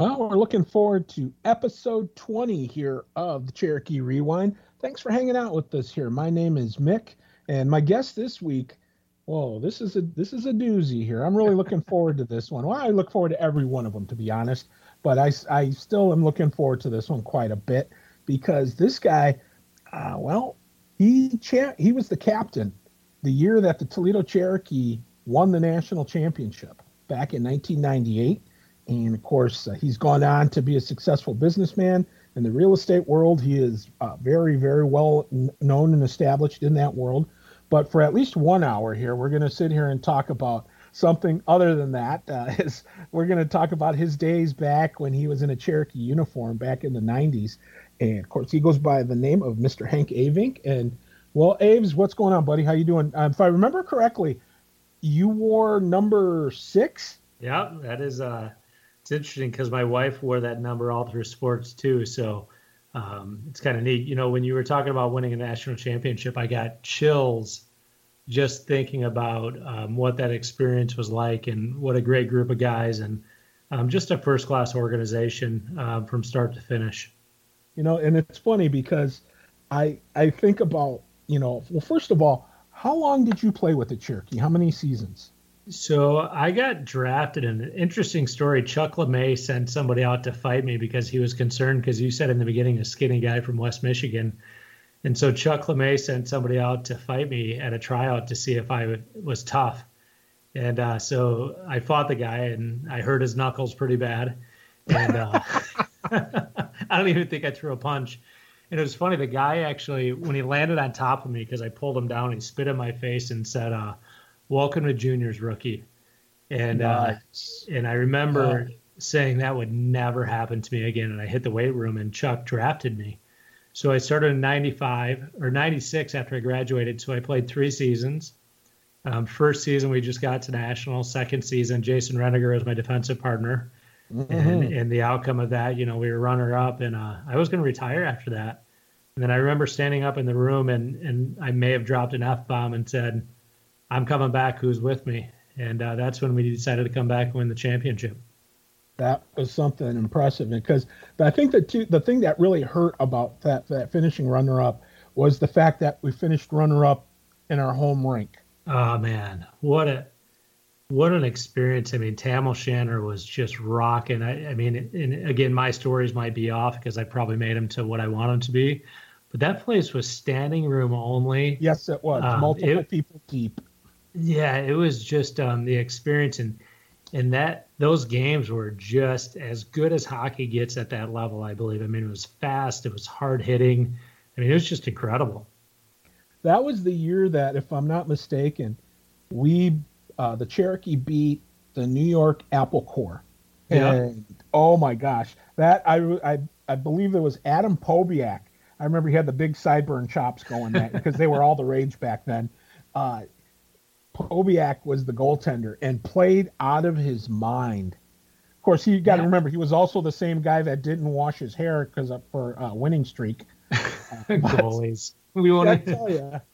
Well, we're looking forward to episode 20 here of the Cherokee Rewind. Thanks for hanging out with us here. My name is Mick, and my guest this week. Whoa, this is a this is a doozy here. I'm really looking forward to this one. Well, I look forward to every one of them, to be honest. But I, I still am looking forward to this one quite a bit because this guy, uh, well, he cha- he was the captain the year that the Toledo Cherokee won the national championship back in 1998. And of course, uh, he's gone on to be a successful businessman in the real estate world. He is uh, very, very well known and established in that world. But for at least one hour here, we're going to sit here and talk about something other than that. Uh, is we're going to talk about his days back when he was in a Cherokee uniform back in the 90s. And of course, he goes by the name of Mr. Hank Avink. And well, Aves, what's going on, buddy? How you doing? Um, if I remember correctly, you wore number six. Yeah, that is uh, it's interesting because my wife wore that number all through sports too. So um, it's kind of neat. You know, when you were talking about winning a national championship, I got chills just thinking about um, what that experience was like and what a great group of guys and um, just a first class organization uh, from start to finish. You know, and it's funny because I I think about you know well first of all, how long did you play with the Cherokee? How many seasons? So I got drafted. and An interesting story. Chuck LeMay sent somebody out to fight me because he was concerned because you said in the beginning a skinny guy from West Michigan, and so Chuck LeMay sent somebody out to fight me at a tryout to see if I was tough. And uh, so I fought the guy, and I hurt his knuckles pretty bad. And uh, I don't even think I threw a punch. And it was funny. The guy actually, when he landed on top of me, because I pulled him down, he spit in my face and said, uh, welcome to juniors rookie. And uh, nice. uh, and I remember saying that would never happen to me again. And I hit the weight room and Chuck drafted me. So I started in 95 or 96 after I graduated. So I played three seasons. Um, first season, we just got to national. Second season, Jason Reniger was my defensive partner. Mm-hmm. And, and the outcome of that, you know, we were runner up, and uh, I was going to retire after that. And then I remember standing up in the room, and, and I may have dropped an F bomb and said, I'm coming back. Who's with me? And uh, that's when we decided to come back and win the championship. That was something impressive because, but I think that the thing that really hurt about that that finishing runner up was the fact that we finished runner up in our home rink. Oh man, what a what an experience! I mean, Tam O'Shanter was just rocking. I, I mean, and again, my stories might be off because I probably made them to what I want them to be, but that place was standing room only. Yes, it was um, multiple it, people deep. Yeah, it was just um, the experience and and that those games were just as good as hockey gets at that level. I believe. I mean, it was fast. It was hard hitting. I mean, it was just incredible. That was the year that, if I'm not mistaken, we uh, the Cherokee beat the New York Apple Corps. Yeah. And oh my gosh, that I I I believe it was Adam Pobiak. I remember he had the big sideburn chops going there because they were all the rage back then. Uh, Pobiak was the goaltender and played out of his mind. Of course, you got to yeah. remember he was also the same guy that didn't wash his hair because for a winning streak. Uh, Goalies, we want to tell you.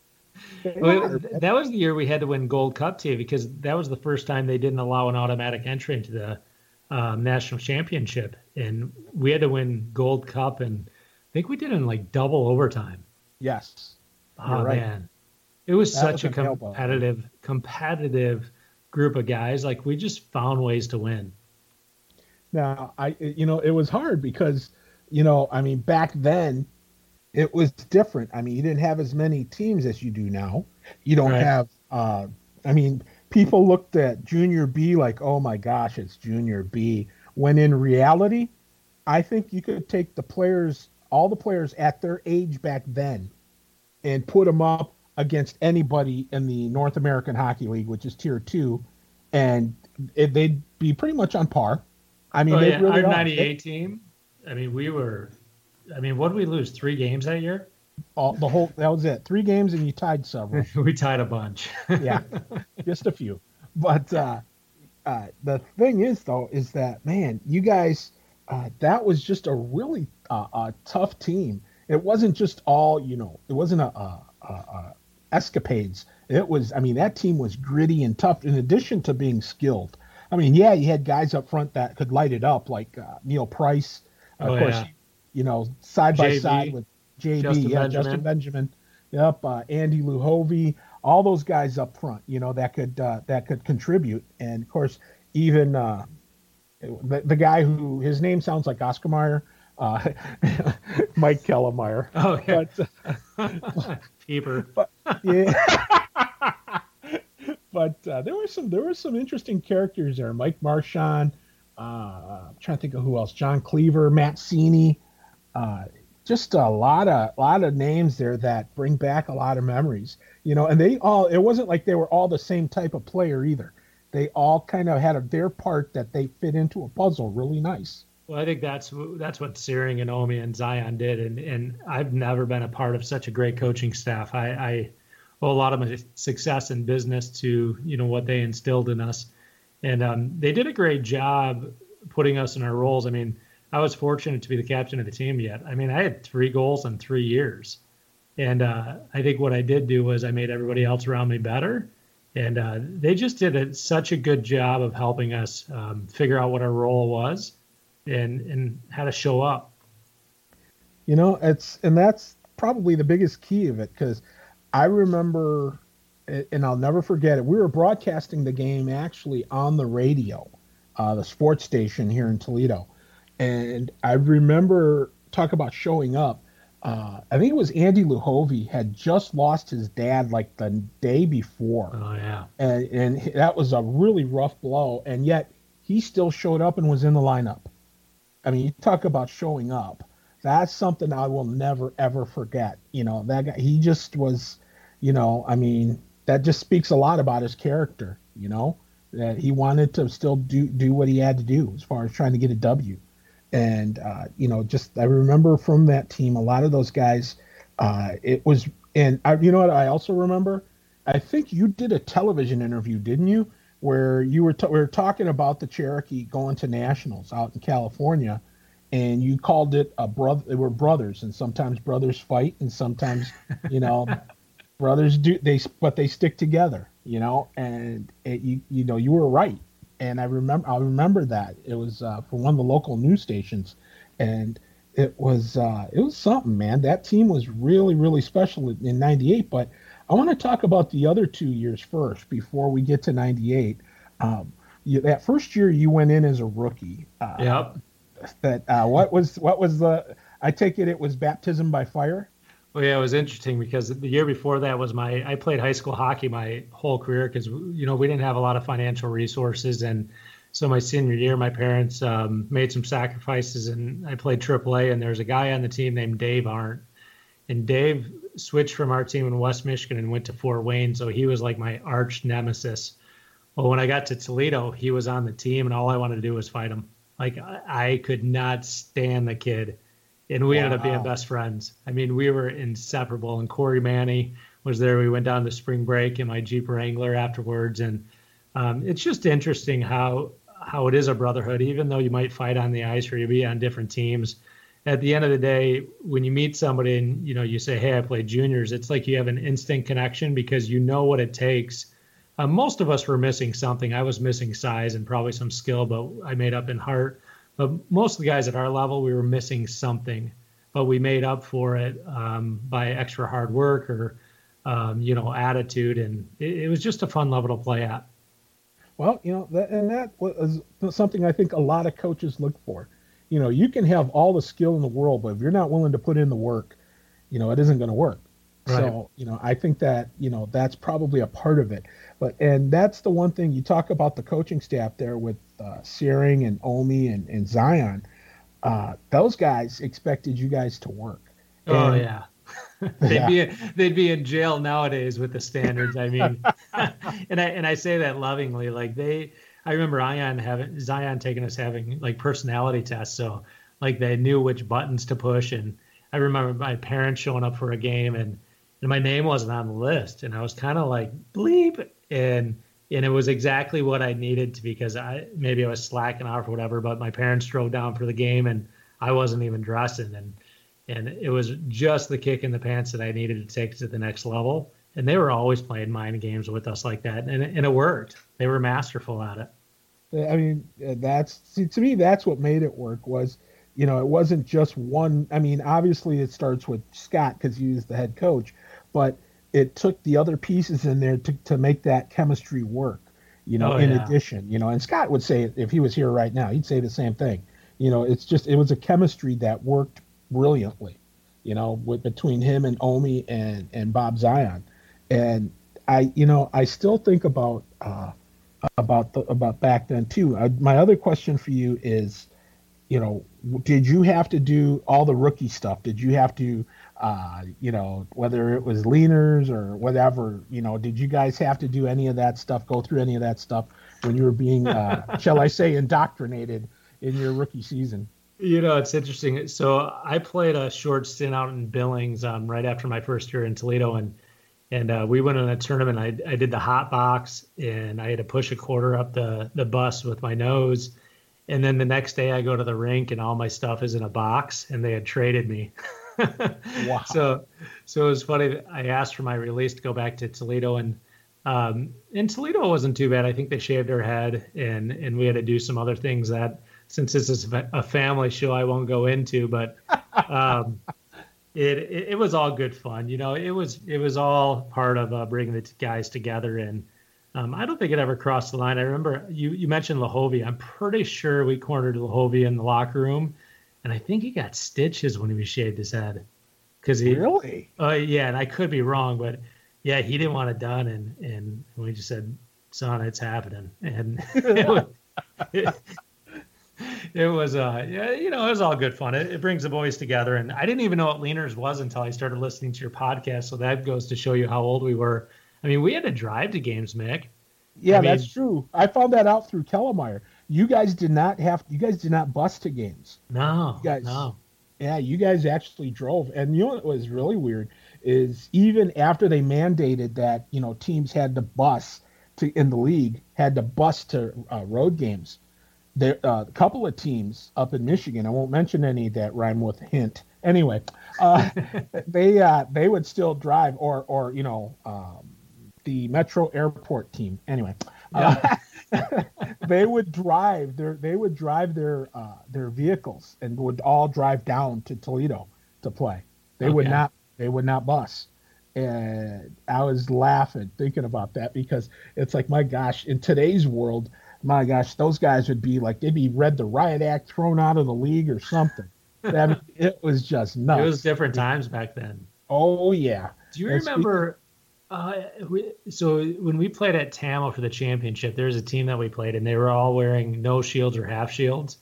Well, that was the year we had to win Gold Cup too, because that was the first time they didn't allow an automatic entry into the um, national championship, and we had to win Gold Cup, and I think we did it in like double overtime. Yes. Oh right. man, it was that such was a competitive, competitive group of guys. Like we just found ways to win. Now, I, you know, it was hard because, you know, I mean, back then, it was different. I mean, you didn't have as many teams as you do now. You don't right. have. uh I mean, people looked at Junior B like, oh my gosh, it's Junior B. When in reality, I think you could take the players, all the players at their age back then, and put them up against anybody in the North American Hockey League, which is Tier Two, and it, they'd be pretty much on par. I mean, oh, yeah. really our '98 team. I mean, we were. I mean, what did we lose? Three games that year. All the whole that was it. Three games and you tied several. we tied a bunch. yeah, just a few. But uh, uh, the thing is, though, is that man, you guys, uh, that was just a really uh, a tough team. It wasn't just all you know. It wasn't a, a, a escapades. It was, I mean, that team was gritty and tough. In addition to being skilled, I mean, yeah, you had guys up front that could light it up, like uh, Neil Price, of oh, course. Yeah. You know, side by side with JB, Justin yeah, Benjamin. Justin Benjamin, yep, uh, Andy Luhovy, all those guys up front. You know, that could uh, that could contribute, and of course, even uh, the, the guy who his name sounds like Oscar Mayer. Uh, Mike Kellemeyer. Oh yeah, but, Peeper. But, yeah, but uh, there were some there were some interesting characters there. Mike Marchand, uh, I'm trying to think of who else. John Cleaver, Matt Seney. Uh, just a lot of lot of names there that bring back a lot of memories. You know, and they all it wasn't like they were all the same type of player either. They all kind of had a, their part that they fit into a puzzle really nice. Well, I think that's that's what Searing and Omi and Zion did, and and I've never been a part of such a great coaching staff. I, I owe a lot of my success in business to you know what they instilled in us, and um, they did a great job putting us in our roles. I mean, I was fortunate to be the captain of the team. Yet, I mean, I had three goals in three years, and uh, I think what I did do was I made everybody else around me better, and uh, they just did a, such a good job of helping us um, figure out what our role was and and how to show up. You know, it's and that's probably the biggest key of it because I remember, and I'll never forget it. We were broadcasting the game actually on the radio, uh, the sports station here in Toledo, and I remember talk about showing up. Uh, I think it was Andy Luhovy had just lost his dad like the day before. Oh yeah, and and that was a really rough blow, and yet he still showed up and was in the lineup. I mean, you talk about showing up. That's something I will never ever forget. You know, that guy, he just was, you know, I mean, that just speaks a lot about his character, you know, that he wanted to still do do what he had to do as far as trying to get a W. And uh, you know, just I remember from that team a lot of those guys uh, it was and I, you know what I also remember? I think you did a television interview, didn't you? where you were t- we were talking about the Cherokee going to nationals out in California, and you called it a brother. They were brothers, and sometimes brothers fight, and sometimes you know brothers do they but they stick together, you know. And it, you you know you were right, and I remember I remember that it was uh, for one of the local news stations, and it was uh, it was something, man. That team was really really special in '98, but I want to talk about the other two years first before we get to 98. Um, you, that first year you went in as a rookie. Uh, yep. That uh, what was what was the? I take it it was baptism by fire. Well, yeah, it was interesting because the year before that was my I played high school hockey my whole career because you know we didn't have a lot of financial resources and so my senior year my parents um, made some sacrifices and I played AAA and there's a guy on the team named Dave Arndt and Dave switched from our team in West Michigan and went to Fort Wayne, so he was like my arch nemesis. Well, when I got to Toledo, he was on the team, and all I wanted to do was fight him. Like I could not stand the kid, and we wow. ended up being best friends. I mean, we were inseparable. And Corey Manny was there. We went down to spring break in my Jeep Wrangler afterwards, and um, it's just interesting how how it is a brotherhood, even though you might fight on the ice or you be on different teams at the end of the day, when you meet somebody and you know you say, "Hey, I play juniors," it's like you have an instant connection because you know what it takes. Uh, most of us were missing something. I was missing size and probably some skill, but I made up in heart. But most of the guys at our level, we were missing something, but we made up for it um, by extra hard work or um, you know attitude, and it, it was just a fun level to play at. Well, you know, that, and that was something I think a lot of coaches look for you know, you can have all the skill in the world, but if you're not willing to put in the work, you know, it isn't going to work. Right. So, you know, I think that, you know, that's probably a part of it. But, and that's the one thing you talk about the coaching staff there with uh, Searing and Omi and, and Zion. Uh, those guys expected you guys to work. Oh, and, yeah. they'd yeah. be they'd be in jail nowadays with the standards. I mean, and I and I say that lovingly. Like they I remember Ion having Zion taking us having like personality tests, so like they knew which buttons to push. And I remember my parents showing up for a game, and, and my name wasn't on the list, and I was kind of like bleep, and and it was exactly what I needed to because I maybe I was slacking off or whatever, but my parents drove down for the game, and I wasn't even dressing, and and it was just the kick in the pants that I needed to take to the next level. And they were always playing mind games with us like that, and and it worked. They were masterful at it. I mean, that's see, to me that's what made it work was, you know, it wasn't just one. I mean, obviously it starts with Scott because he was the head coach, but it took the other pieces in there to to make that chemistry work. You know, oh, in yeah. addition, you know, and Scott would say if he was here right now, he'd say the same thing. You know, it's just it was a chemistry that worked brilliantly. You know, with between him and Omi and and Bob Zion, and I, you know, I still think about. uh about the about back then too. Uh, my other question for you is, you know, did you have to do all the rookie stuff? Did you have to, uh, you know, whether it was leaners or whatever, you know, did you guys have to do any of that stuff? Go through any of that stuff when you were being, uh, shall I say, indoctrinated in your rookie season? You know, it's interesting. So I played a short stint out in Billings um, right after my first year in Toledo, and and uh, we went on a tournament. I, I did the hot box, and I had to push a quarter up the the bus with my nose. And then the next day, I go to the rink, and all my stuff is in a box, and they had traded me. wow. So, so it was funny. I asked for my release to go back to Toledo, and um, and Toledo wasn't too bad. I think they shaved her head, and and we had to do some other things that, since this is a family show, I won't go into. But um, it, it, it was all good fun. You know, it was it was all part of uh, bringing the guys together. And um, I don't think it ever crossed the line. I remember you you mentioned Luhovy. I'm pretty sure we cornered Luhovy in the locker room, and I think he got stitches when he was shaved his head. Cause he really? Uh, yeah, and I could be wrong, but yeah, he didn't want it done, and and we just said, "Son, it's happening," and it, was, it, it was uh yeah, you know it was all good fun. It, it, brings the boys together. And i didn't even know what leaners was until i started listening to your podcast. So that goes to show you how old we were. I mean we had to drive to games mick. Yeah I mean, that's true. I found that out through kellemeyer you guys did not have you guys did not bus to games no you guys no yeah you guys actually drove and you know what was really weird is even after they mandated that you know teams had to bus to in the league had to bus to uh, road games there uh, a couple of teams up in Michigan. I won't mention any that rhyme with hint. Anyway, uh, they uh, they would still drive, or or you know um, the Metro Airport team. Anyway, uh, yeah. they would drive their they would drive their uh, their vehicles and would all drive down to Toledo to play. They okay. would not they would not bus. And I was laughing thinking about that because it's like, my gosh, in today's world, my gosh, those guys would be like they'd be read the riot act, thrown out of the league or something. I mean, it was just nuts. It was different times back then. Oh yeah. Do you and remember? Uh, we, so when we played at Tamo for the championship, there was a team that we played, and they were all wearing no shields or half shields,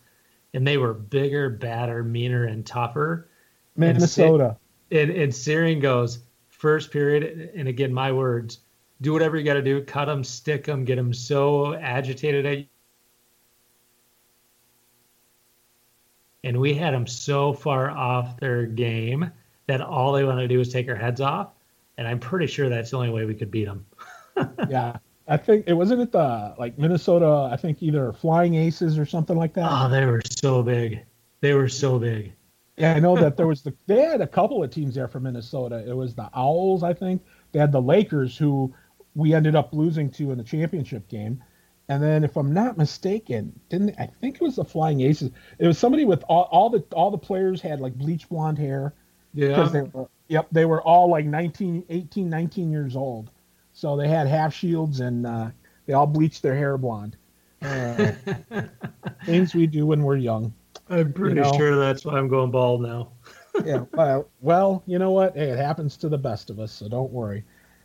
and they were bigger, badder, meaner, and tougher. Minnesota. And, and, and Searing goes first period, and again, my words do whatever you got to do, cut them, stick them, get them so agitated at you. And we had them so far off their game that all they wanted to do was take our heads off. And I'm pretty sure that's the only way we could beat them. yeah. I think it wasn't it the like Minnesota, I think either Flying Aces or something like that. Oh, they were so big. They were so big. Yeah, I know that there was the they had a couple of teams there from Minnesota. It was the Owls, I think. They had the Lakers who we ended up losing to in the championship game. And then, if I'm not mistaken, didn't I think it was the Flying Aces? It was somebody with all, all the all the players had like bleach blonde hair. Yeah. They were, yep, they were all like 19, 18, 19 years old. So they had half shields and uh, they all bleached their hair blonde. Uh, things we do when we're young. I'm pretty you know? sure that's why I'm going bald now. yeah. Well, well, you know what? Hey, it happens to the best of us, so don't worry.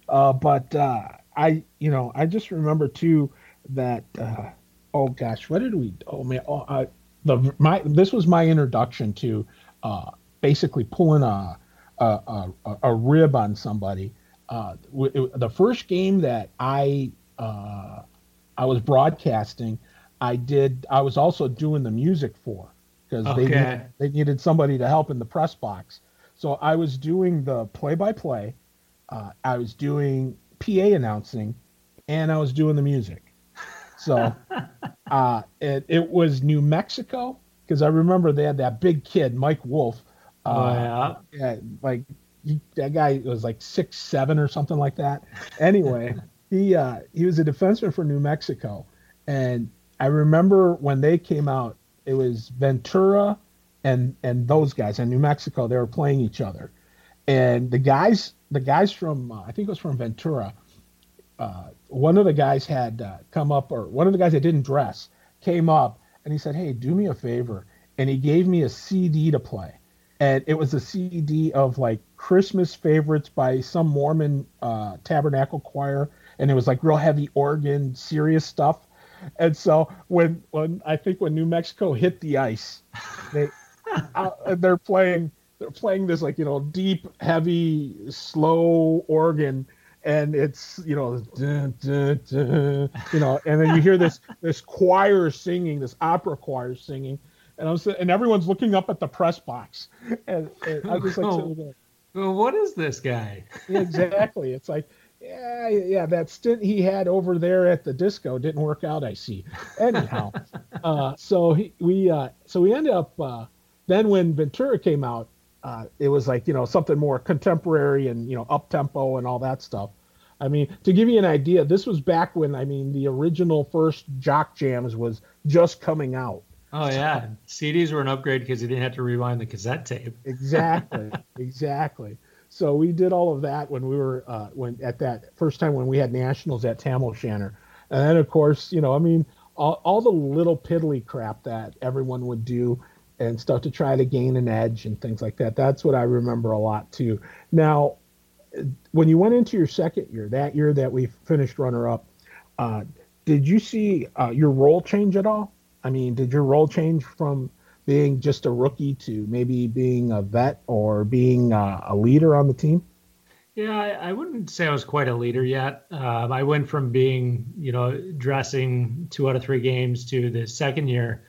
Uh, but uh, I, you know, I just remember too that. Uh, oh gosh, what did we? Oh man, oh, uh, the my this was my introduction to uh, basically pulling a a, a, a rib on somebody. Uh, it, the first game that I uh, I was broadcasting, I did. I was also doing the music for because okay. they needed, they needed somebody to help in the press box. So I was doing the play by play uh, I was doing PA announcing, and I was doing the music. So uh, it, it was New Mexico because I remember they had that big kid, Mike Wolf. Uh, oh, yeah. yeah. Like he, that guy was like six seven or something like that. Anyway, he uh, he was a defenseman for New Mexico, and I remember when they came out, it was Ventura and and those guys in New Mexico. They were playing each other, and the guys the guys from uh, I think it was from Ventura. Uh, one of the guys had uh, come up, or one of the guys that didn't dress came up, and he said, "Hey, do me a favor," and he gave me a CD to play, and it was a CD of like Christmas favorites by some Mormon uh, tabernacle choir, and it was like real heavy organ, serious stuff. And so when when I think when New Mexico hit the ice, they uh, they're playing they're playing this like you know deep, heavy, slow organ, and it's you know dun, dun, dun, you know, and then you hear this this choir singing, this opera choir singing, and I'm and everyone's looking up at the press box, and, and I'm just like oh, well, what is this guy? exactly. It's like yeah, yeah, that stint he had over there at the disco didn't work out. I see. Anyhow, uh, so he, we uh, so we ended up uh, then when Ventura came out, uh, it was like you know something more contemporary and you know up tempo and all that stuff. I mean, to give you an idea, this was back when I mean the original first Jock Jams was just coming out. Oh yeah, CDs were an upgrade because you didn't have to rewind the cassette tape. exactly, exactly. So we did all of that when we were uh, when at that first time when we had nationals at Tam O'Shanter, and then of course you know I mean all, all the little piddly crap that everyone would do and stuff to try to gain an edge and things like that. That's what I remember a lot too. Now, when you went into your second year, that year that we finished runner up, uh, did you see uh, your role change at all? I mean, did your role change from being just a rookie to maybe being a vet or being uh, a leader on the team? Yeah, I, I, wouldn't say I was quite a leader yet. Um, I went from being, you know, dressing two out of three games to the second year.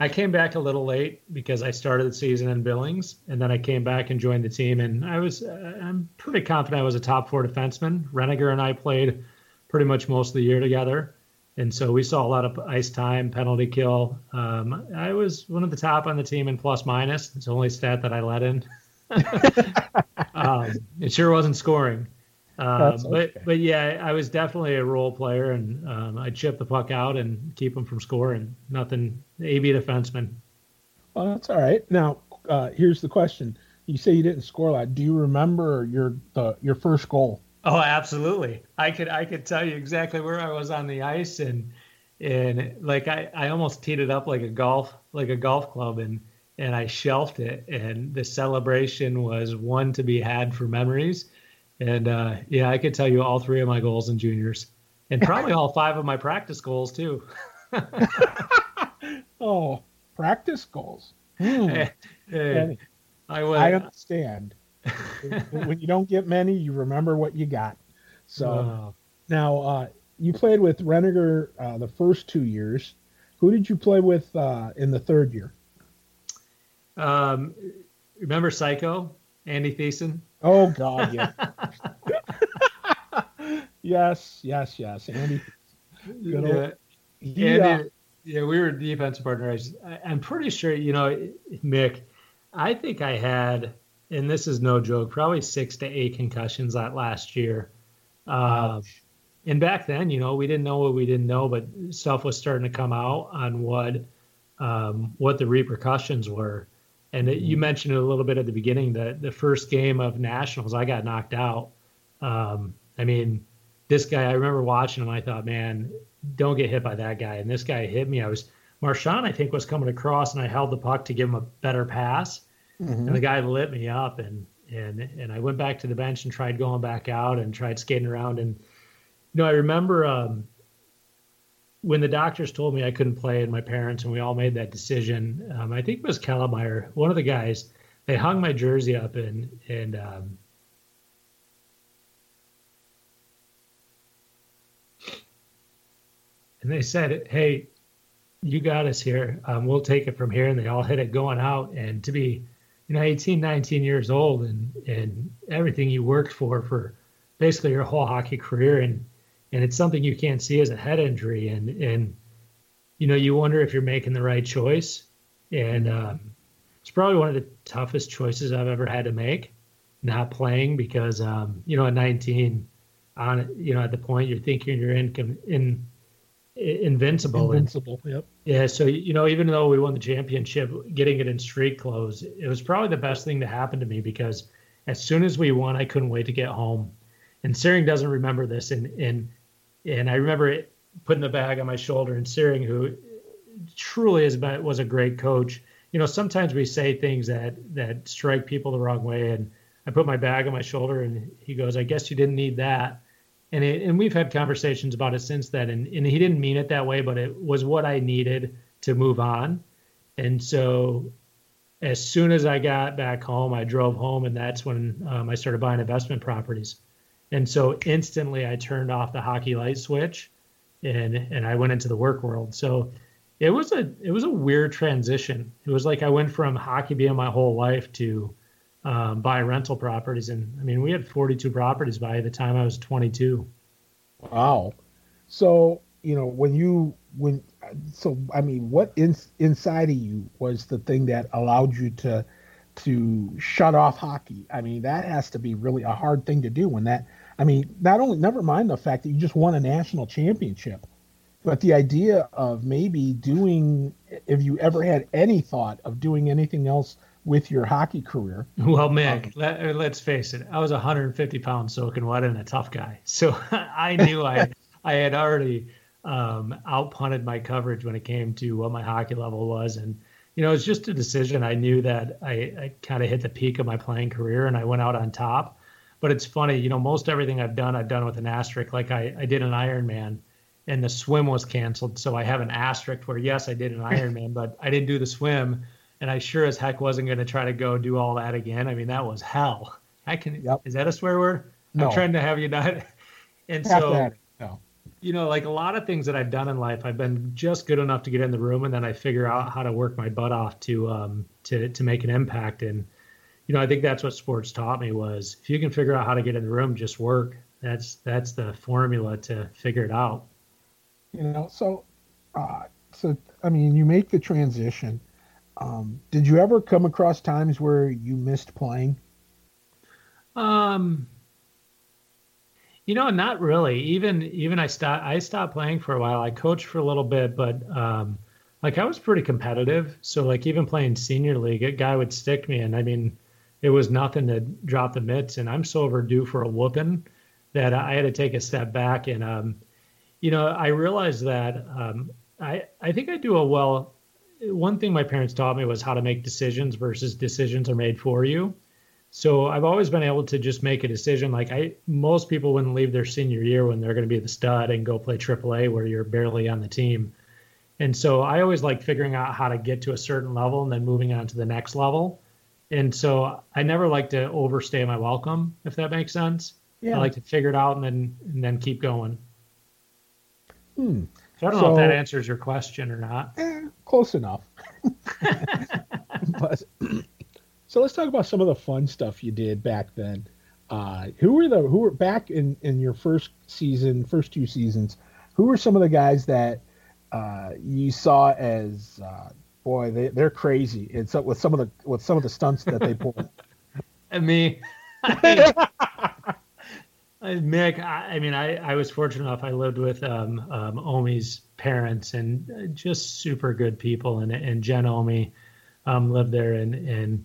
I came back a little late because I started the season in Billings, and then I came back and joined the team. And I was, uh, I'm pretty confident I was a top four defenseman. Reniger and I played pretty much most of the year together and so we saw a lot of ice time, penalty kill. Um, I was one of the top on the team in plus minus. It's the only stat that I let in. um, it sure wasn't scoring. Uh, but but yeah, I was definitely a role player, and um, I'd chip the puck out and keep them from scoring. Nothing AB defenseman. Well, that's all right. Now, uh, here's the question: You say you didn't score a lot. Do you remember your the your first goal? Oh, absolutely. I could I could tell you exactly where I was on the ice and and like I, I almost teed it up like a golf like a golf club and and I shelved it and the celebration was one to be had for memories. And uh, yeah, I could tell you all three of my goals in juniors and probably all five of my practice goals too. oh, practice goals. Hmm. Hey, hey, I, was, I understand when you don't get many, you remember what you got. So wow. now uh, you played with Reniger uh, the first two years. Who did you play with uh, in the third year? Um, remember Psycho, Andy Thiessen? Oh God, yeah. yes, yes, yes, Andy. Good yeah. Old, he, Andy, uh, yeah, we were defensive partners. I, I'm pretty sure, you know, Mick. I think I had and this is no joke, probably six to eight concussions that last year. Uh, and back then, you know, we didn't know what we didn't know, but stuff was starting to come out on what um, what the repercussions were. And it, you mm-hmm. mentioned it a little bit at the beginning that the first game of nationals, I got knocked out. Um, I mean, this guy, I remember watching him. I thought, man, don't get hit by that guy. And this guy hit me. I was Marchand, I think, was coming across, and I held the puck to give him a better pass Mm-hmm. And the guy lit me up, and and and I went back to the bench and tried going back out and tried skating around. And you know, I remember um, when the doctors told me I couldn't play, and my parents and we all made that decision. Um, I think it was Kellemeyer, one of the guys. They hung my jersey up and and um, and they said, "Hey, you got us here. Um, we'll take it from here." And they all hit it going out. And to be you know 18 19 years old and and everything you worked for for basically your whole hockey career and and it's something you can't see as a head injury and and you know you wonder if you're making the right choice and um, it's probably one of the toughest choices I've ever had to make not playing because um, you know at 19 on you know at the point you're thinking you're in in invincible. Invincible. And, yep. Yeah. So you know, even though we won the championship, getting it in street clothes, it was probably the best thing to happen to me because as soon as we won, I couldn't wait to get home. And Searing doesn't remember this, and and and I remember it, putting the bag on my shoulder and Searing, who truly is was a great coach. You know, sometimes we say things that that strike people the wrong way, and I put my bag on my shoulder, and he goes, "I guess you didn't need that." And it, and we've had conversations about it since then, and and he didn't mean it that way, but it was what I needed to move on. And so, as soon as I got back home, I drove home, and that's when um, I started buying investment properties. And so instantly, I turned off the hockey light switch, and and I went into the work world. So it was a it was a weird transition. It was like I went from hockey being my whole life to um, buy rental properties, and I mean we had 42 properties by the time I was 22. Wow. So you know when you when so I mean what in, inside of you was the thing that allowed you to to shut off hockey? I mean that has to be really a hard thing to do when that I mean not only never mind the fact that you just won a national championship but the idea of maybe doing if you ever had any thought of doing anything else with your hockey career. Well mick um, let, us face it i was 150 pounds soaking wet and a tough guy. So i knew i i had already um, outpunted my coverage when it came to what my hockey level was. And you know it's just a decision. I knew that i, I kind of hit the peak of my playing career and i went out on top. But it's funny you know most everything i've done i've done with an asterisk. Like i, I did an ironman and the swim was canceled. So I have an asterisk where yes, I did an Ironman, but I didn't do the swim, and I sure as heck wasn't going to try to go do all that again. I mean, that was hell. I can. Yep. Is that a swear word? No. I'm trying to have you not. And so, no. you know, like a lot of things that I've done in life, I've been just good enough to get in the room, and then I figure out how to work my butt off to um to to make an impact. And you know, I think that's what sports taught me was if you can figure out how to get in the room, just work. That's that's the formula to figure it out. You know, so uh, so I mean, you make the transition. Um, did you ever come across times where you missed playing? Um, you know, not really. Even even I stopped I stopped playing for a while. I coached for a little bit, but um, like I was pretty competitive. So like even playing senior league, a guy would stick me, and I mean, it was nothing to drop the mitts. And I'm so overdue for a whooping that I had to take a step back and um, you know, I realized that um, I I think I do a well. One thing my parents taught me was how to make decisions versus decisions are made for you. So I've always been able to just make a decision. Like I, most people wouldn't leave their senior year when they're going to be the stud and go play AAA where you're barely on the team. And so I always like figuring out how to get to a certain level and then moving on to the next level. And so I never like to overstay my welcome, if that makes sense. Yeah. I like to figure it out and then and then keep going. Hmm. So I don't so, know if that answers your question or not. Eh, close enough. but, so let's talk about some of the fun stuff you did back then. Uh, who were the who were back in in your first season, first two seasons? Who were some of the guys that uh, you saw as uh, boy they they're crazy? And so with some of the with some of the stunts that they pulled. and me. I Mick, I, I, mean, I, I was fortunate enough. I lived with um, um, Omi's parents and just super good people, and and Jen Omi um, lived there, and and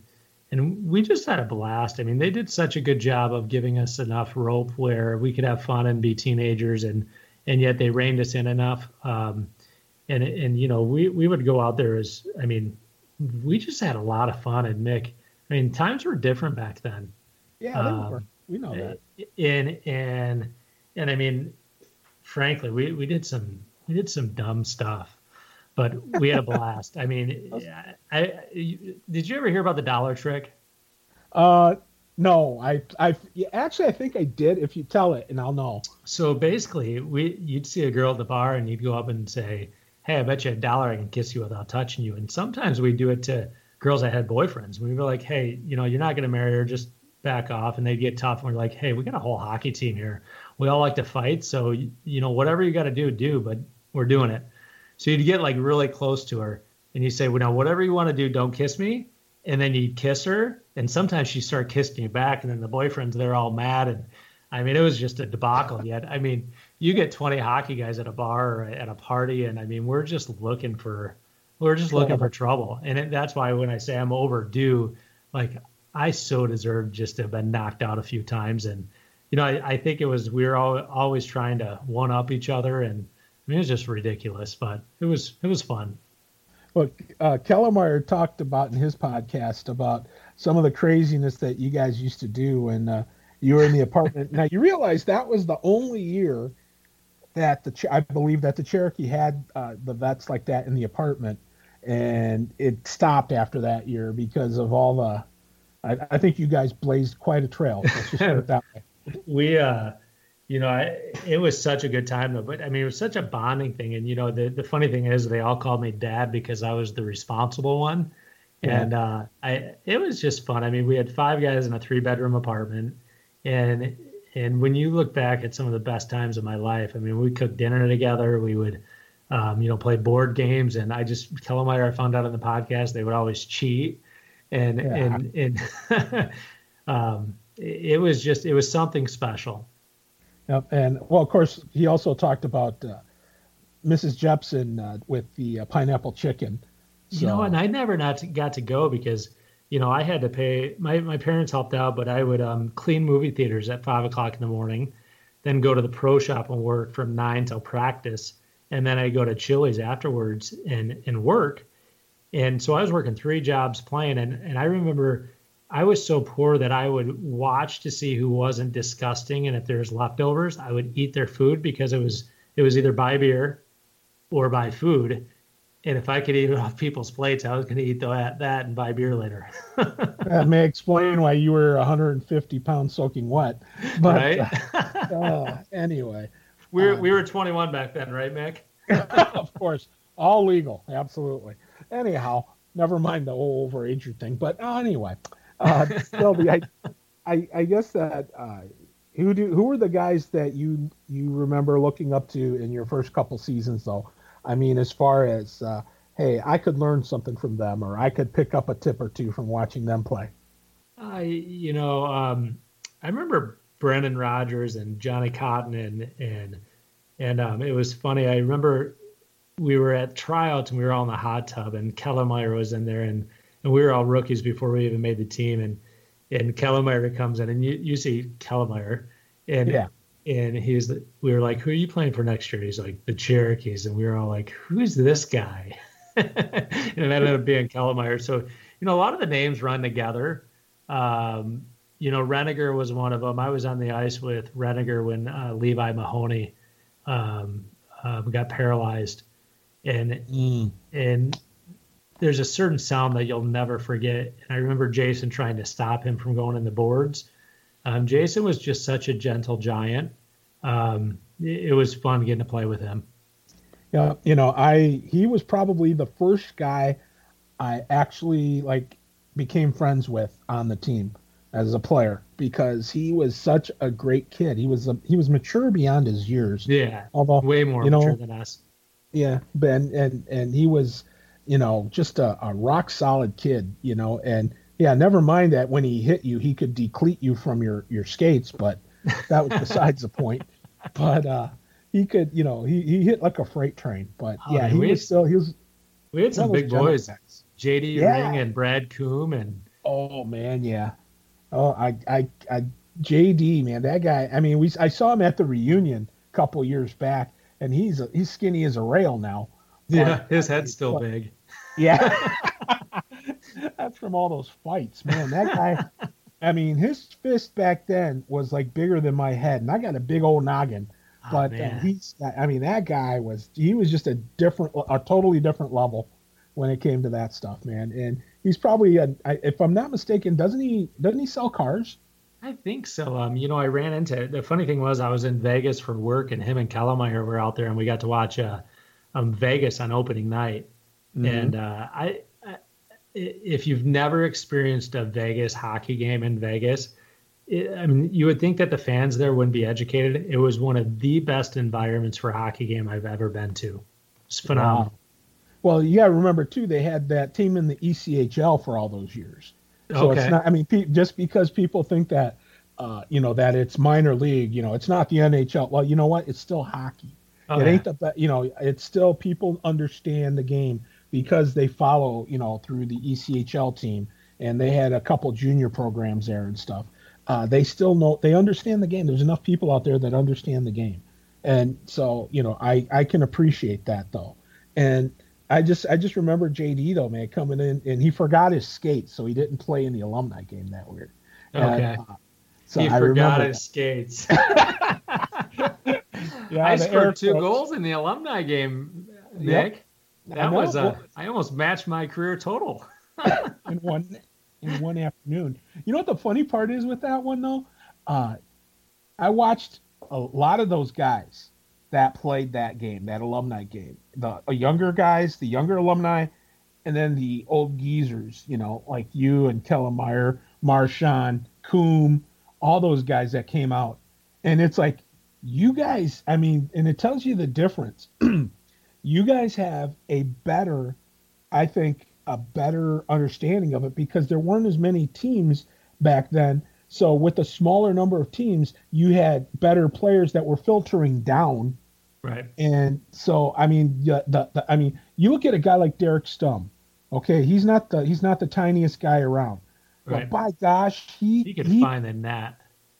and we just had a blast. I mean, they did such a good job of giving us enough rope where we could have fun and be teenagers, and and yet they reined us in enough. Um, and and you know, we we would go out there as I mean, we just had a lot of fun. And Mick, I mean, times were different back then. Yeah, they were. We know that. And and and I mean, frankly, we we did some we did some dumb stuff, but we had a blast. I mean, I, I did you ever hear about the dollar trick? Uh, no, I I actually I think I did. If you tell it, and I'll know. So basically, we you'd see a girl at the bar, and you'd go up and say, "Hey, I bet you a dollar I can kiss you without touching you." And sometimes we'd do it to girls that had boyfriends. We were like, "Hey, you know, you're not going to marry her. Just back off and they get tough and we're like hey we got a whole hockey team here. We all like to fight so you know whatever you got to do do but we're doing it. So you'd get like really close to her and you say well now whatever you want to do don't kiss me. And then you'd kiss her and sometimes she'd start kissing you back and then the boyfriends they're all mad and i mean it was just a debacle yet. I mean you get 20 hockey guys at a bar or at a party, and I mean, we're just looking for we're just looking for trouble, and it, that's why when I say I'm overdue, like I so deserved just to have been knocked out a few times, and you know, I, I think it was we were all, always trying to one up each other, and I mean, it was just ridiculous, but it was it was fun. Look, uh, Kellermeyer talked about in his podcast about some of the craziness that you guys used to do when uh, you were in the apartment. now you realize that was the only year that the I believe that the Cherokee had uh, the vets like that in the apartment, and it stopped after that year because of all the. I, I think you guys blazed quite a trail. Let's just put it that way. We, uh, you know, I, it was such a good time though. But I mean, it was such a bonding thing, and you know, the the funny thing is, they all called me dad because I was the responsible one, yeah. and uh, I it was just fun. I mean, we had five guys in a three bedroom apartment, and and when you look back at some of the best times of my life, I mean, we cooked dinner together. We would, um, you know, play board games. And I just, Kellermeyer, I found out on the podcast, they would always cheat. And, yeah. and, and, um, it was just, it was something special. Yep. And well, of course, he also talked about uh, Mrs. Jepson uh, with the uh, pineapple chicken. So. You know, and I never not got to go because you know, I had to pay my, my parents helped out, but I would um, clean movie theaters at five o'clock in the morning, then go to the pro shop and work from nine till practice. And then I go to Chili's afterwards and, and work. And so I was working three jobs playing. And, and I remember I was so poor that I would watch to see who wasn't disgusting. And if there's leftovers, I would eat their food because it was, it was either buy beer or buy food and if I could eat it off people's plates, I was going to eat that, that and buy beer later. that may explain why you were 150 pounds soaking wet. But right? uh, uh, anyway, we were, uh, we were 21 back then, right, Mick? of course, all legal, absolutely. Anyhow, never mind the whole overage thing. But uh, anyway, uh, Sylvie, I, I, I guess that uh, who do who were the guys that you you remember looking up to in your first couple seasons though? I mean, as far as uh, hey, I could learn something from them, or I could pick up a tip or two from watching them play. I, you know, um, I remember Brendan Rodgers and Johnny Cotton, and and and um, it was funny. I remember we were at tryouts and we were all in the hot tub, and Kellermeyer was in there, and and we were all rookies before we even made the team, and and Kellermeyer comes in, and you you see Kellermeyer, and yeah and he's we were like, "Who are you playing for next year?" He's like, "The Cherokees," and we were all like, "Who's this guy?" and it ended up being Kellermeyer. So you know, a lot of the names run together. Um, you know, Reniger was one of them. I was on the ice with Reniger when uh, Levi Mahoney um, uh, got paralyzed, and mm. and there's a certain sound that you'll never forget. And I remember Jason trying to stop him from going in the boards. Um, Jason was just such a gentle giant, um, it, it was fun getting to play with him. Yeah, you know, I he was probably the first guy I actually like became friends with on the team as a player because he was such a great kid. He was a, he was mature beyond his years. Yeah, although way more you know, mature than us. Yeah, Ben and and he was, you know, just a, a rock solid kid. You know, and yeah, never mind that when he hit you, he could decleat you from your your skates, but that was besides the point. But uh, he could, you know, he, he hit like a freight train. But oh, yeah, he was had, still he was. We had some big boys, JD yeah. Ring and Brad Coombe and. Oh man, yeah. Oh, I, I, I, JD, man, that guy. I mean, we I saw him at the reunion a couple years back, and he's a, he's skinny as a rail now. Yeah, his head's still but, big. Yeah. That's from all those fights, man. That guy, I mean, his fist back then was like bigger than my head, and I got a big old noggin. Oh, but uh, he's, I mean, that guy was, he was just a different, a totally different level when it came to that stuff, man. And he's probably, a, if I'm not mistaken, doesn't he, doesn't he sell cars? I think so. Um, you know, I ran into the funny thing was I was in Vegas for work, and him and Kellermeyer were out there, and we got to watch uh, um, Vegas on opening night. Mm-hmm. And uh, I if you've never experienced a Vegas hockey game in Vegas, it, I mean, you would think that the fans there wouldn't be educated. It was one of the best environments for a hockey game I've ever been to. It's phenomenal. Wow. Well, you got to remember too, they had that team in the ECHL for all those years. So okay. it's not. I mean, pe- just because people think that uh, you know, that it's minor league. You know, it's not the NHL. Well, you know what? It's still hockey. Oh, it ain't the you know. It's still people understand the game because they follow you know through the ECHL team and they had a couple junior programs there and stuff. Uh, they still know they understand the game. There's enough people out there that understand the game, and so you know I I can appreciate that though. And I just I just remember JD though man coming in and he forgot his skates so he didn't play in the alumni game that weird. Okay. And, uh, so he I forgot his that. skates. yeah, I scored two quotes. goals in the alumni game, Nick. Yep. That was a. I almost matched my career total. in one in one afternoon. You know what the funny part is with that one though? Uh, I watched a lot of those guys that played that game, that alumni game. The uh, younger guys, the younger alumni, and then the old geezers. You know, like you and Kellemeyer, Marshawn, Coombe, all those guys that came out. And it's like, you guys, I mean, and it tells you the difference. you guys have a better, I think, a better understanding of it because there weren't as many teams back then. So with a smaller number of teams, you had better players that were filtering down. Right. And so I mean, the, the, I mean, you look at a guy like Derek Stum. Okay, he's not the he's not the tiniest guy around. Right. But by gosh, he he could he, find the net.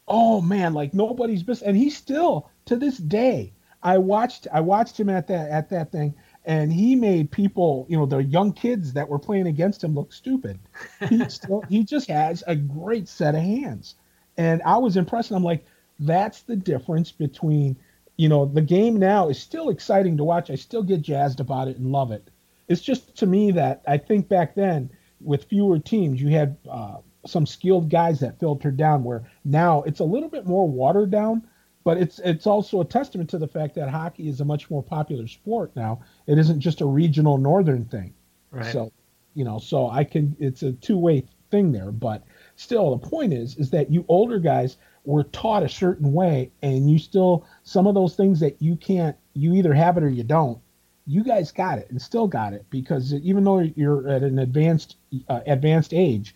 Oh man, like nobody's missed, and he still to this day. I watched I watched him at that at that thing, and he made people, you know, the young kids that were playing against him look stupid. He still he just has a great set of hands, and I was impressed. And I'm like, that's the difference between, you know, the game now is still exciting to watch. I still get jazzed about it and love it. It's just to me that I think back then with fewer teams, you had uh, some skilled guys that filtered down. Where now it's a little bit more watered down, but it's it's also a testament to the fact that hockey is a much more popular sport now. It isn't just a regional northern thing. Right. So, you know, so I can it's a two way thing there. But still, the point is is that you older guys were taught a certain way, and you still some of those things that you can't you either have it or you don't you guys got it and still got it because even though you're at an advanced uh, advanced age,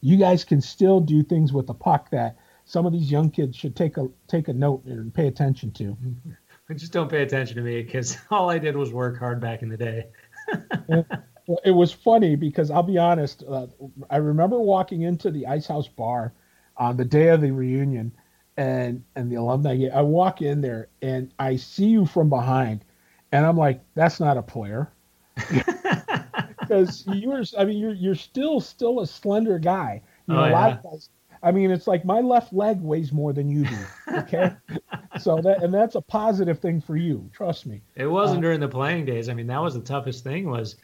you guys can still do things with the puck that some of these young kids should take a take a note and pay attention to. I just don't pay attention to me because all I did was work hard back in the day. well, it was funny because I'll be honest. Uh, I remember walking into the Ice House bar on the day of the reunion and and the alumni. I walk in there and I see you from behind and I'm like, that's not a player. Because you're, I mean, you're you're still still a slender guy. You know, oh, of guys. I mean, it's like my left leg weighs more than you do. Okay, so that and that's a positive thing for you. Trust me. It wasn't uh, during the playing days. I mean, that was the toughest thing. Was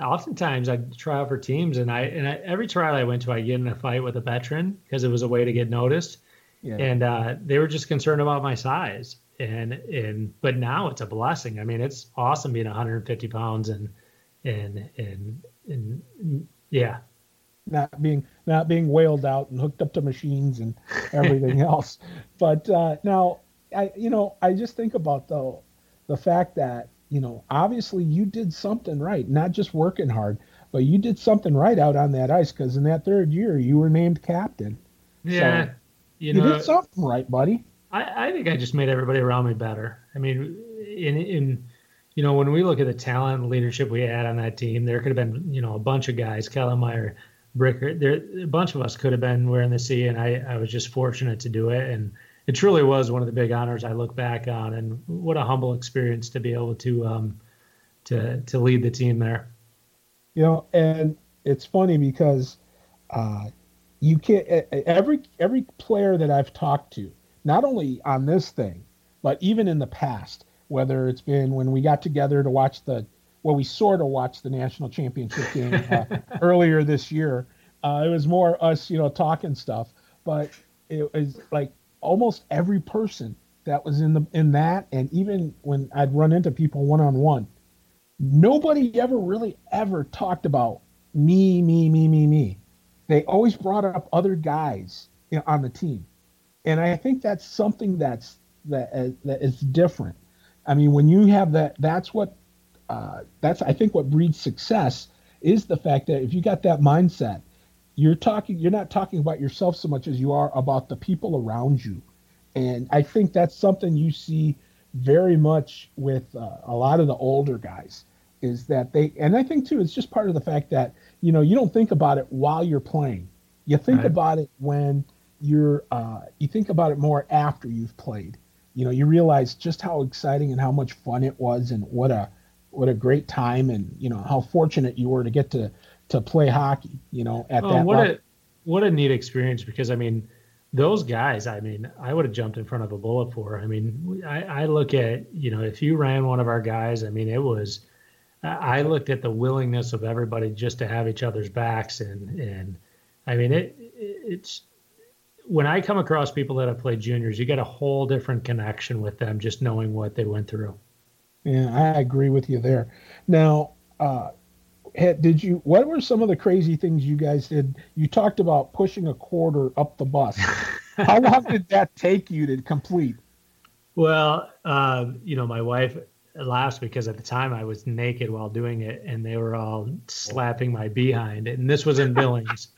oftentimes I'd try out for teams, and I and I, every trial I went to, I get in a fight with a veteran because it was a way to get noticed. Yeah. And uh, they were just concerned about my size and and but now it's a blessing. I mean, it's awesome being 150 pounds and and and and yeah, not being not being whaled out and hooked up to machines and everything else. But uh, now, I you know I just think about though the fact that you know obviously you did something right, not just working hard, but you did something right out on that ice because in that third year you were named captain. Yeah, so you, know, you did something right, buddy. I, I think I just made everybody around me better. I mean, in in you know when we look at the talent and leadership we had on that team, there could have been you know a bunch of guys, Kellemeyer, Bricker, there a bunch of us could have been wearing the C, and I I was just fortunate to do it, and it truly was one of the big honors I look back on, and what a humble experience to be able to um to to lead the team there. You know, and it's funny because uh, you can't every every player that I've talked to not only on this thing, but even in the past, whether it's been when we got together to watch the, well, we sort of watched the national championship game uh, earlier this year. Uh, it was more us, you know, talking stuff, but it was like almost every person that was in the in that, and even when I'd run into people one on one, nobody ever really ever talked about me, me, me, me, me. They always brought up other guys on the team and I think that's something that's that uh, that is different. I mean, when you have that, that's what uh, that's I think what breeds success is the fact that if you got that mindset, you're talking you're not talking about yourself so much as you are about the people around you. And i think that's something you see very much with uh, a lot of the older guys is that they and i think too it's just part of the fact that you know you don't think about it while you're playing. You think right. about it when you're uh, you think about it more after you've played. You know you realize just how exciting and how much fun it was and what a what a great time and you know how fortunate you were to get to to play hockey you know at oh, that what level. a what a neat experience because i mean those guys i mean i would have jumped in front of a bullet for i mean I, I look at you know if you ran one of our guys i mean it was i looked at the willingness of everybody just to have each other's backs and and i mean it it's when I come across people that have played juniors, you get a whole different connection with them just knowing what they went through. Yeah, I agree with you there. Now, uh, did you? What were some of the crazy things you guys did? You talked about pushing a quarter up the bus. How long did that take you to complete? Well, uh, you know, my wife laughs because at the time I was naked while doing it, and they were all slapping my behind. And this was in Billings.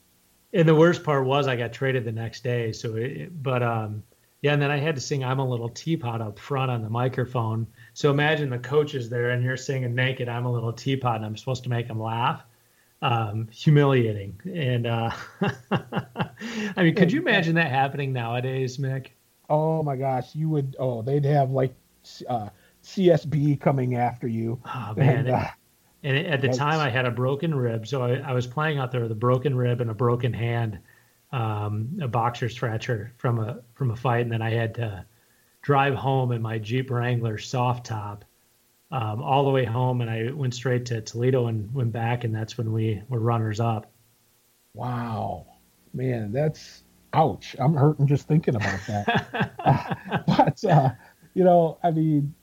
and the worst part was I got traded the next day. So, it, but um, yeah, and then I had to sing "I'm a Little Teapot" up front on the microphone. So imagine the coach is there and you're singing naked "I'm a Little Teapot" and I'm supposed to make them laugh. Um, humiliating. And uh, I mean, could you imagine that happening nowadays, Mick? Oh my gosh, you would. Oh, they'd have like uh, CSB coming after you. Oh man. And, uh, and at the time, I had a broken rib, so I, I, was playing out there with a broken rib and a broken hand, um, a boxer's fracture from a from a fight, and then I had to drive home in my Jeep Wrangler soft top um, all the way home, and I went straight to Toledo and went back, and that's when we were runners up. Wow, man, that's ouch! I'm hurting just thinking about that. uh, but uh, you know, I mean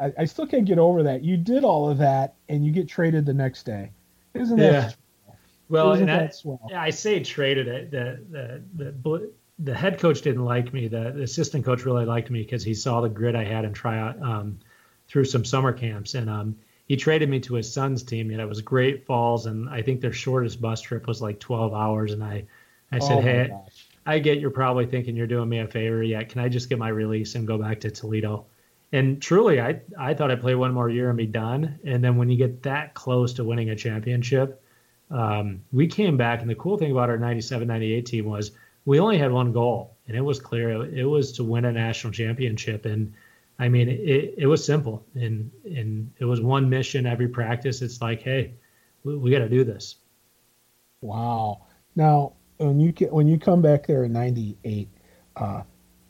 I, I, still can't get over that. You did all of that and you get traded the next day. Isn't yeah. that well? Isn't that I, swell? I say traded it. The, the the the head coach didn't like me. The, the assistant coach really liked me because he saw the grit I had in tryout um, through some summer camps, and um, he traded me to his son's team. And it was Great Falls, and I think their shortest bus trip was like 12 hours. And I I said, oh hey. Gosh. I get you're probably thinking you're doing me a favor. Yeah, can I just get my release and go back to Toledo? and truly, I I thought I'd play one more year and be done. And then when you get that close to winning a championship, um, we came back. And the cool thing about our 97 98 team was we only had one goal, and it was clear it was to win a national championship. And I mean, it, it was simple, and and it was one mission every practice. It's like, hey, we, we got to do this. Wow. Now, when you get, when you come back there in '98, uh,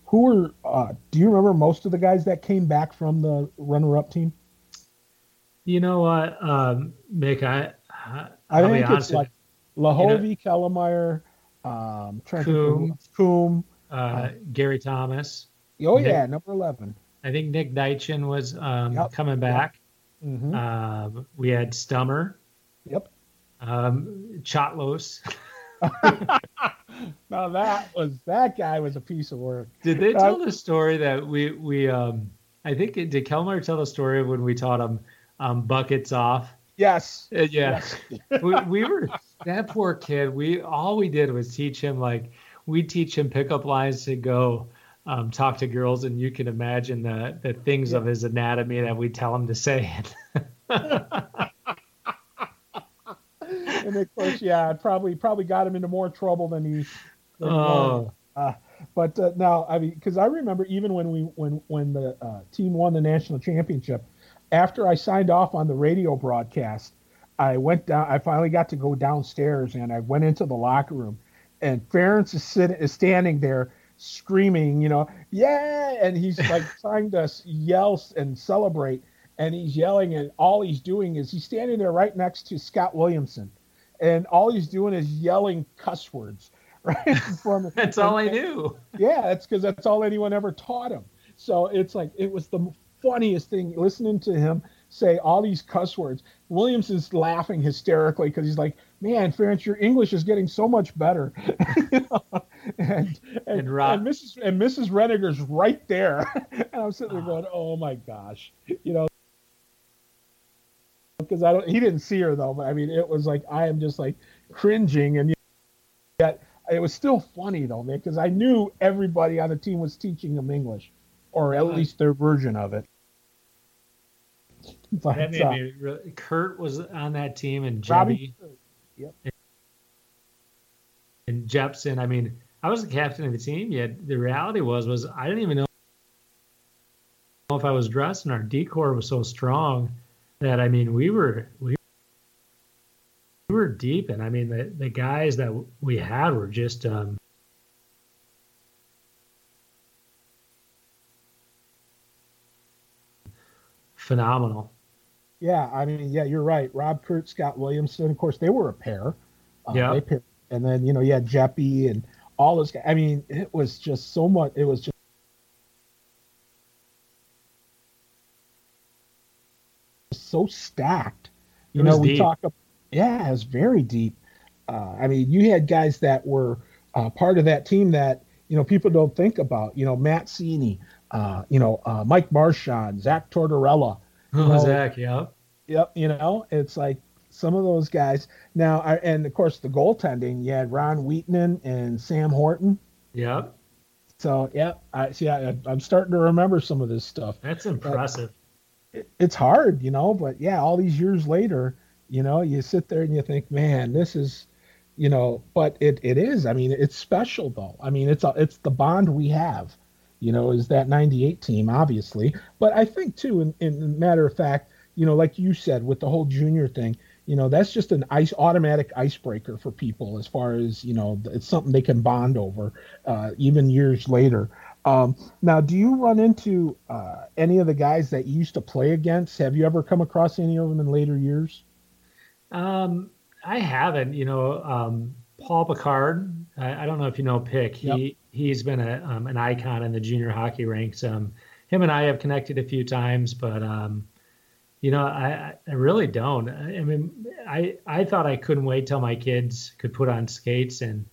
who were uh, do you remember most of the guys that came back from the runner-up team? You know what, um, Mick, I I, I think it's like Luhovy, you know, Kellemeyer, um, Coombe, Coombe uh, uh, Gary Thomas. Oh Nick, yeah, number eleven. I think Nick Deitchen was um, yep, coming back. Yep. Mm-hmm. Uh, we had Stummer. Yep. Um, Chotlos. now that was that guy was a piece of work. Did they tell uh, the story that we we um I think did Kelmer tell the story when we taught him um buckets off? Yes. Uh, yeah. Yes. we, we were that poor kid. We all we did was teach him like we teach him pickup lines to go um, talk to girls, and you can imagine the the things yeah. of his anatomy that we tell him to say. and of course, yeah, it probably probably got him into more trouble than he. Than oh. Uh, but uh, now, I mean, because I remember even when we when when the uh, team won the national championship, after I signed off on the radio broadcast, I went down. I finally got to go downstairs, and I went into the locker room, and Ference is sitting, is standing there screaming, you know, yeah, and he's like trying to yell and celebrate, and he's yelling, and all he's doing is he's standing there right next to Scott Williamson, and all he's doing is yelling cuss words. Right? From, that's all I knew. Yeah, that's because that's all anyone ever taught him. So it's like it was the funniest thing listening to him say all these cuss words. Williams is laughing hysterically because he's like, "Man, Ference, your English is getting so much better." and, and, and, and, Mrs. and Mrs. Reniger's right there, and I'm sitting there ah. going, "Oh my gosh," you know because I don't. He didn't see her though, but I mean, it was like I am just like cringing, and yet it was still funny though, man, because I knew everybody on the team was teaching them English, or at least their version of it. But, that made uh, me really, Kurt was on that team, and Jebby, yep. and, and Jepson. I mean, I was the captain of the team. Yet the reality was, was I didn't even know if I was dressed, and our decor was so strong that I mean, we were we we were deep, and I mean, the the guys that we had were just. um phenomenal. Yeah, I mean, yeah, you're right. Rob Kurt, Scott Williamson, of course, they were a pair. Uh, yeah. And then you know, you had Jeppy and all those guys. I mean, it was just so much. It was just. So stacked, you know. We deep. talk, yeah, it was very deep. Uh, I mean, you had guys that were uh, part of that team that you know people don't think about. You know, Matt Sini, uh, you know, uh, Mike Marchand, Zach Tortorella. Oh, know, Zach, yeah. Yep, you know, it's like some of those guys. Now, I, and of course, the goaltending, you had Ron Wheatman and Sam Horton. Yep. So, yeah, I see. I, am starting to remember some of this stuff. That's impressive. It, it's hard, you know, but yeah, all these years later, you know, you sit there and you think, man, this is, you know, but it, it is. I mean, it's special though. I mean, it's a, it's the bond we have, you know, is that 98 team, obviously. But I think too, in, in matter of fact, you know, like you said with the whole junior thing, you know, that's just an ice automatic icebreaker for people as far as you know, it's something they can bond over uh, even years later. Um, now, do you run into uh, any of the guys that you used to play against? Have you ever come across any of them in later years? Um, I haven't. You know, um, Paul Picard. I, I, don't know if you know Pick. He yep. He's been a, um, an icon in the junior hockey ranks. Um, him and I have connected a few times, but um, you know, I, I really don't. I mean, I I thought I couldn't wait till my kids could put on skates and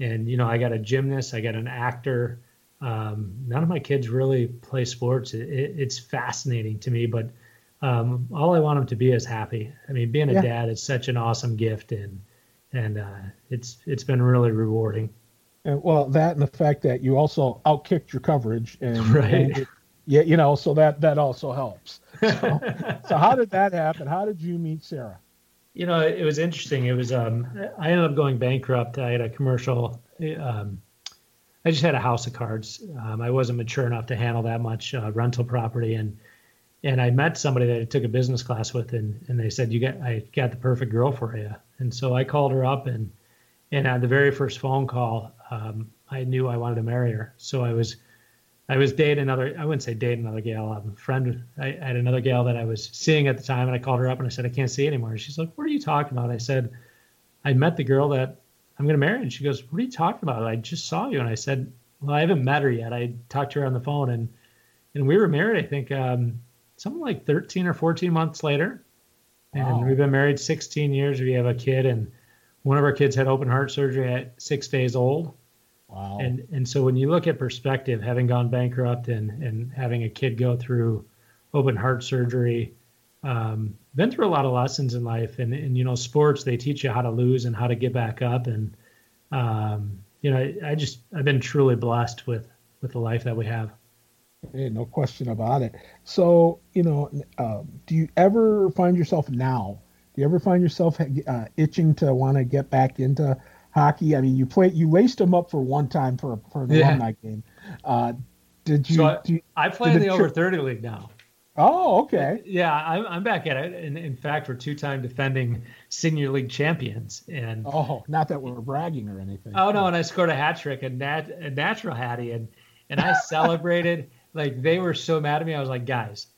and you know, I got a gymnast, I got an actor. Um, none of my kids really play sports. It, it, it's fascinating to me, but um, all I want them to be is happy. I mean, being a yeah. dad is such an awesome gift, and and uh, it's it's been really rewarding. And, well, that and the fact that you also outkicked your coverage, and, right. it, yeah, you know, so that that also helps. So, so how did that happen? How did you meet Sarah? You know, it was interesting. It was um, I ended up going bankrupt. I had a commercial. Um, I just had a house of cards. Um, I wasn't mature enough to handle that much uh, rental property, and and I met somebody that I took a business class with, and and they said you got I got the perfect girl for you. And so I called her up, and and at the very first phone call, um, I knew I wanted to marry her. So I was I was dating another. I wouldn't say dating another gal. I'm a friend. I, I had another gal that I was seeing at the time, and I called her up and I said I can't see anymore. She's like, "What are you talking about?" I said, "I met the girl that I'm going to marry." And she goes, "What are you talking about?" I just saw you, and I said, "Well, I haven't met her yet. I talked to her on the phone, and and we were married. I think um, something like 13 or 14 months later, and wow. we've been married 16 years. We have a kid, and one of our kids had open heart surgery at six days old." Wow. And and so when you look at perspective, having gone bankrupt and and having a kid go through open heart surgery, um, been through a lot of lessons in life. And and you know, sports they teach you how to lose and how to get back up. And um, you know, I, I just I've been truly blessed with with the life that we have. Hey, no question about it. So, you know, uh, do you ever find yourself now? Do you ever find yourself uh, itching to want to get back into hockey. I mean, you play you laced them up for one time for a, for an yeah. alumni game. Uh, did you? So I, you, I play in the over thirty league now. Oh, okay. Yeah, I'm, I'm back at it. In, in fact, we're two-time defending senior league champions. And oh, not that we're bragging or anything. Oh no, and I scored a hat trick, and nat, a natural hattie, and and I celebrated like they were so mad at me. I was like, guys,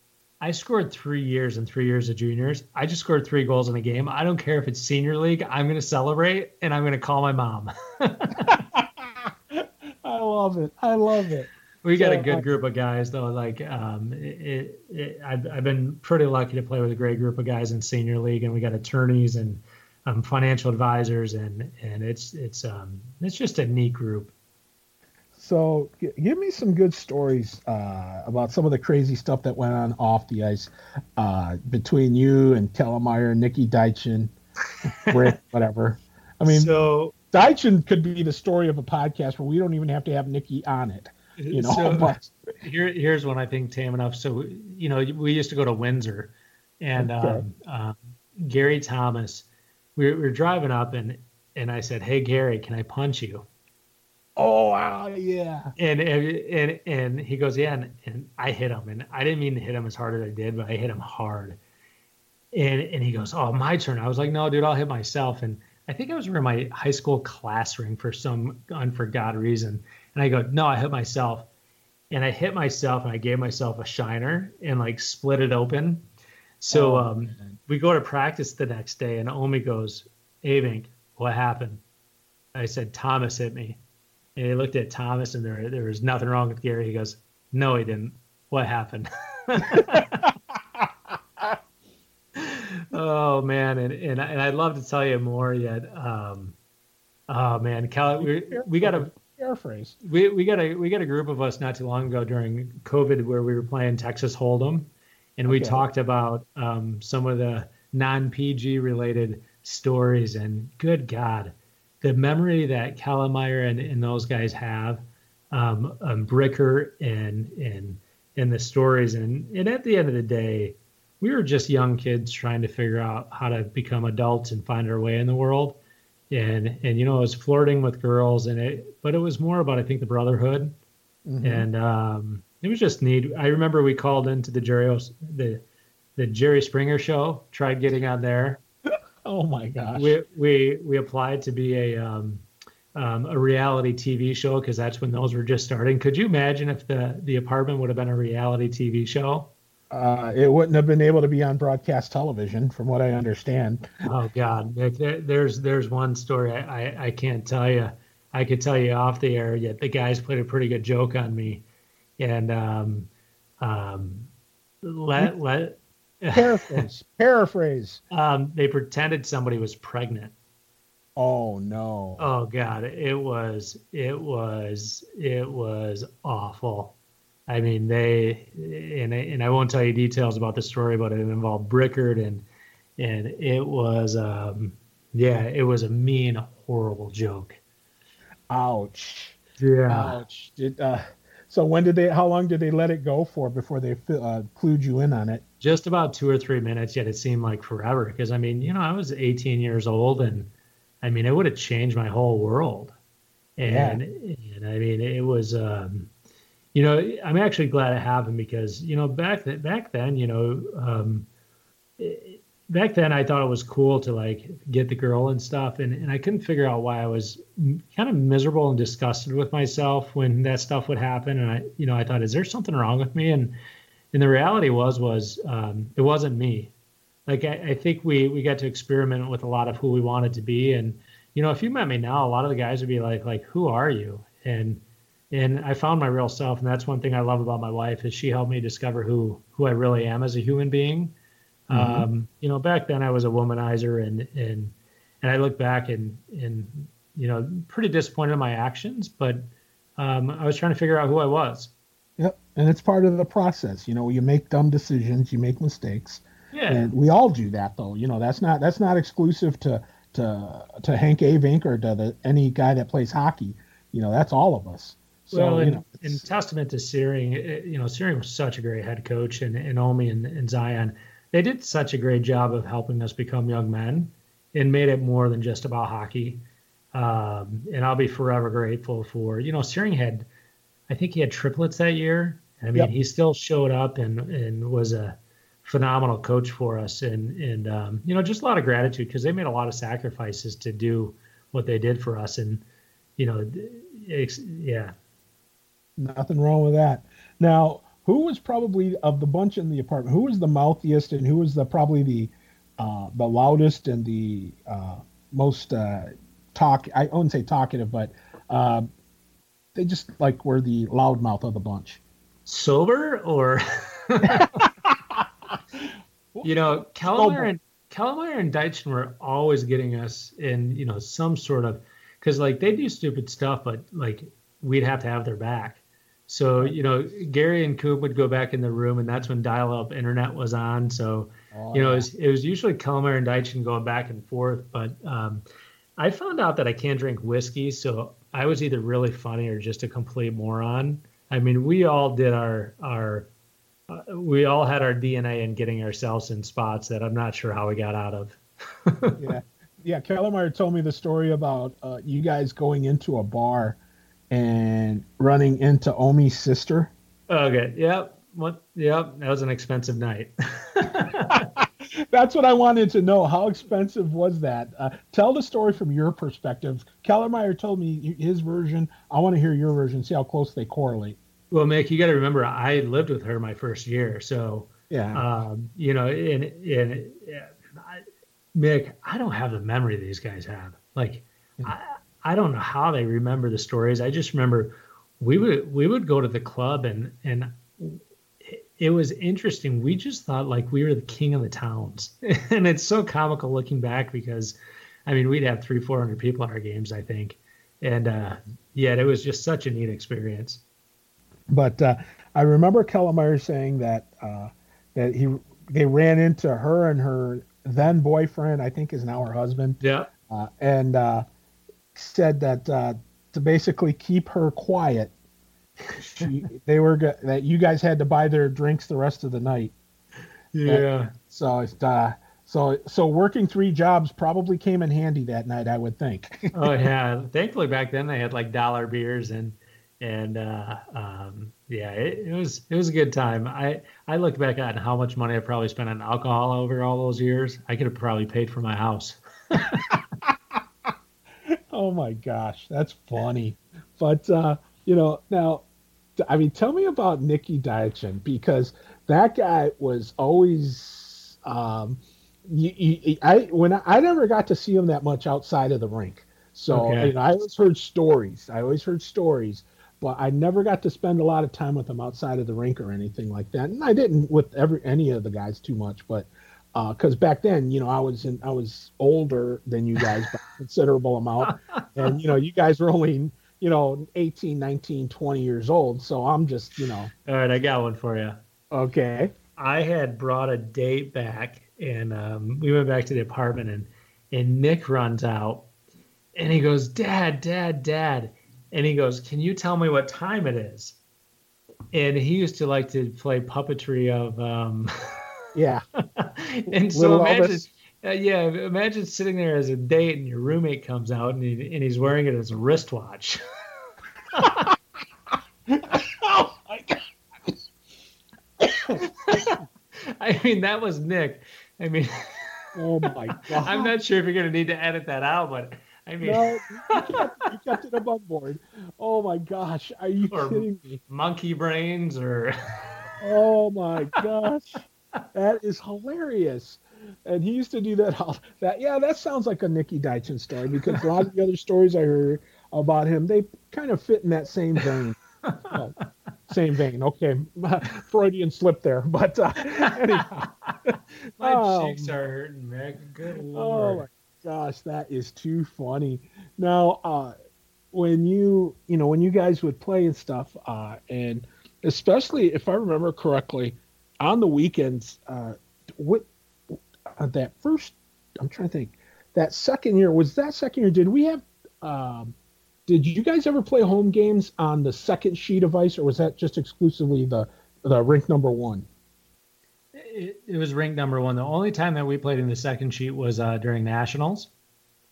I scored three years and three years of juniors. I just scored three goals in a game. I don't care if it's senior league. I'm going to celebrate and I'm going to call my mom. I love it. I love it. We got so, a good group of guys though. Like, um, it, it, I've, I've been pretty lucky to play with a great group of guys in senior league, and we got attorneys and um, financial advisors, and and it's it's um it's just a neat group. So, g- give me some good stories uh, about some of the crazy stuff that went on off the ice uh, between you and Kellermeyer, Nikki Deitchen, Brick, whatever. I mean, so Deitchen could be the story of a podcast where we don't even have to have Nikki on it. You know, So, but here, here's one I think tame enough. So, you know, we used to go to Windsor, and Okay. um, um, Gary Thomas, we were, we were driving up, and and I said, "Hey, Gary, can I punch you?" Oh wow, yeah. And and and, he goes, "Yeah," and, and I hit him, and I didn't mean to hit him as hard as I did, but I hit him hard. And and he goes, "Oh, my turn." I was like, "No, dude, I'll hit myself." And I think I was wearing my high school class ring for some unforgot reason. And I go, "No, I hit myself." And I hit myself, and I gave myself a shiner and like split it open. So Oh, um, we go to practice the next day, and Omi goes, Avink, what happened? I said, Thomas hit me. And he looked at Thomas, and there, there was nothing wrong with Gary. He goes, No, he didn't. What happened? oh, man. And, and, and I'd love to tell you more yet. Um, oh, man. Cal, we, we got a. paraphrase. We, we got a we got a group of us not too long ago during COVID where we were playing Texas Hold'em, and we Okay. talked about um, some of the non PG related stories. And good God, the memory that Calamire and, and those guys have, um, um, Bricker and and and the stories. And and at the end of the day, we were just young kids trying to figure out how to become adults and find our way in the world and and you know, I was flirting with girls, and it, but it was more about I think the brotherhood, Mhm. and um, it was just neat. I remember we called into the Jerry the the Jerry Springer show, tried getting on there. Oh my gosh. We we we applied to be a um, um, a reality TV show because that's when those were just starting. Could you imagine if the the apartment would have been a reality TV show? Uh, it wouldn't have been able to be on broadcast television, from what I understand. Oh God, Nick, there, there's there's one story I, I I can't tell you. I could tell you off the air. Yet the guys played a pretty good joke on me, and um, um, let let Paraphrase. paraphrase. um, they pretended somebody was pregnant. Oh no. Oh God, it was it was it was awful. I mean, they and I, and I won't tell you details about the story, but it involved Brickard and and it was um yeah, it was a mean, horrible joke. Ouch. Yeah. Ouch. Uh, so when did they? How long did they let it go for before they uh, clued you in on it? Just about two or three minutes, yet it seemed like forever. Because I mean, you know, I was 18 years old, and I mean, it would have changed my whole world. And and I mean, it was, um, you know, I'm actually glad it happened because you know back th- back then, you know, um, it- back then I thought it was cool to like get the girl and stuff, and and I couldn't figure out why I was m- kind of miserable and disgusted with myself when that stuff would happen, and I, you know, I thought, is there something wrong with me? And and the reality was was um, it wasn't me. Like I, I think we we got to experiment with a lot of who we wanted to be. And you know if you met me now a lot of the guys would be like like who are you? And and i found my real self. And that's one thing i love about my wife is she helped me discover who who i really am as a human being. Mhm. um you know back then i was a womanizer and and and i look back and and you know pretty disappointed in my actions. But um i was trying to figure out who i was. And it's part of the process. You know, you make dumb decisions, you make mistakes, yeah and we all do that. Though, you know, that's not that's not exclusive to to to Hank Avink or to the, any guy that plays hockey. You know, that's all of us. So well, you in, know, testament to Searing, eh, you know, Searing was such a great head coach, and, and Omi and, and Zion, they did such a great job of helping us become young men and made it more than just about hockey. Um, and I'll be forever grateful for, you know, Searing had, I think he had triplets that year. I mean, Yep. he still showed up and, and was a phenomenal coach for us. And, and um, you know, just a lot of gratitude because they made a lot of sacrifices to do what they did for us. And, you know, yeah, Nothing wrong with that. Now, who was probably of the bunch in the apartment? Who was the mouthiest, and who was the probably the uh, the loudest and the uh, most uh, talk? I wouldn't say talkative, but uh, they just like were the loudmouth of the bunch. Sober or you know Calamire and Calamire and Deitchen were always getting us in you know some sort of because like they do stupid stuff but like we'd have to have their back so you know Gary and Coop would go back in the room and that's when dial-up internet was on so Oh, you know, yeah. it was, it was usually Kelmer and Deitchen going back and forth, but um, I found out that I can't drink whiskey, so I was either really funny or just a complete moron. I mean, we all did our our uh, we all had our DNA in getting ourselves in spots that I'm not sure how we got out of. yeah, yeah. Kellermeyer told me the story about uh, you guys going into a bar and running into Omi's sister. Okay. Yep. What? Yep. That was an expensive night. That's what I wanted to know. How expensive was that? Uh, tell the story from your perspective. Kellermeyer told me his version. I want to hear your version. See how close they correlate. Well, Mick, you got to remember, I lived with her my first year, so yeah, um, you know, and and I, Mick, I don't have the memory these guys have. Like, yeah. I I don't know how they remember the stories. I just remember we would we would go to the club and and it was interesting. We just thought like we were the king of the towns, and it's so comical looking back because, I mean, we'd have three, four hundred people at our games, I think, and uh, yet it was just such a neat experience. But uh, I remember Kellermeyer saying that uh, that he they ran into her and her then boyfriend, I think is now her husband. Yeah, uh, and uh, said that uh, to basically keep her quiet she, they were go- that you guys had to buy their drinks the rest of the night. Yeah. And so it's uh, so so working three jobs probably came in handy that night, I would think. oh yeah, thankfully back then they had like dollar beers and and uh, um, yeah, it, it, was it was a good time. I I look back at how much money I probably spent on alcohol over all those years. I could have probably paid for my house. oh my gosh, that's funny. But uh, you know, now, I mean, tell me about Nicky Diachin because that guy was always. Um, you, you, I when I, I, never got to see him that much outside of the rink, so okay. you know, I always heard stories. I always heard stories, but I never got to spend a lot of time with him outside of the rink or anything like that. And I didn't with every any of the guys too much, but because uh, back then, you know, I was in I was older than you guys by a considerable amount, and you know, you guys were only you know 18 19 20 years old. So i'm just you know. All right i got one for you okay. I had brought a date back and um, we went back to the apartment and and nick runs out and he goes dad dad dad. And he goes can you tell me what time it is? And he used to like to play puppetry of um yeah. and so imagine uh, yeah, imagine sitting there as a date and your roommate comes out and, he, and he's wearing it as a wristwatch. oh my god! I mean, that was Nick. I mean, oh my god! I'm not sure if you're going to need to edit that out, but I mean, no, you kept, you kept it above board. Oh my gosh, are you kidding me? Monkey brains or? oh my gosh, that is hilarious and he used to do that. All that yeah, that sounds like a Nicky Diachin story because a lot of the other stories I heard about him they kind of fit in that same vein. well, same vein. Okay, Freudian slip there, but uh, anyhow. my um, cheeks are hurting, man. Good lord. Oh my gosh, that is too funny. Now, uh, when you you know when you guys would play and stuff, uh, and especially if I remember correctly, on the weekends, uh, what uh, that first, I'm trying to think, that second year was that second year. Did we have? Um, did you guys ever play home games on the second sheet of ice, or was that just exclusively the the rink number one? It, it was rink number one. The only time that we played in the second sheet was uh, during nationals.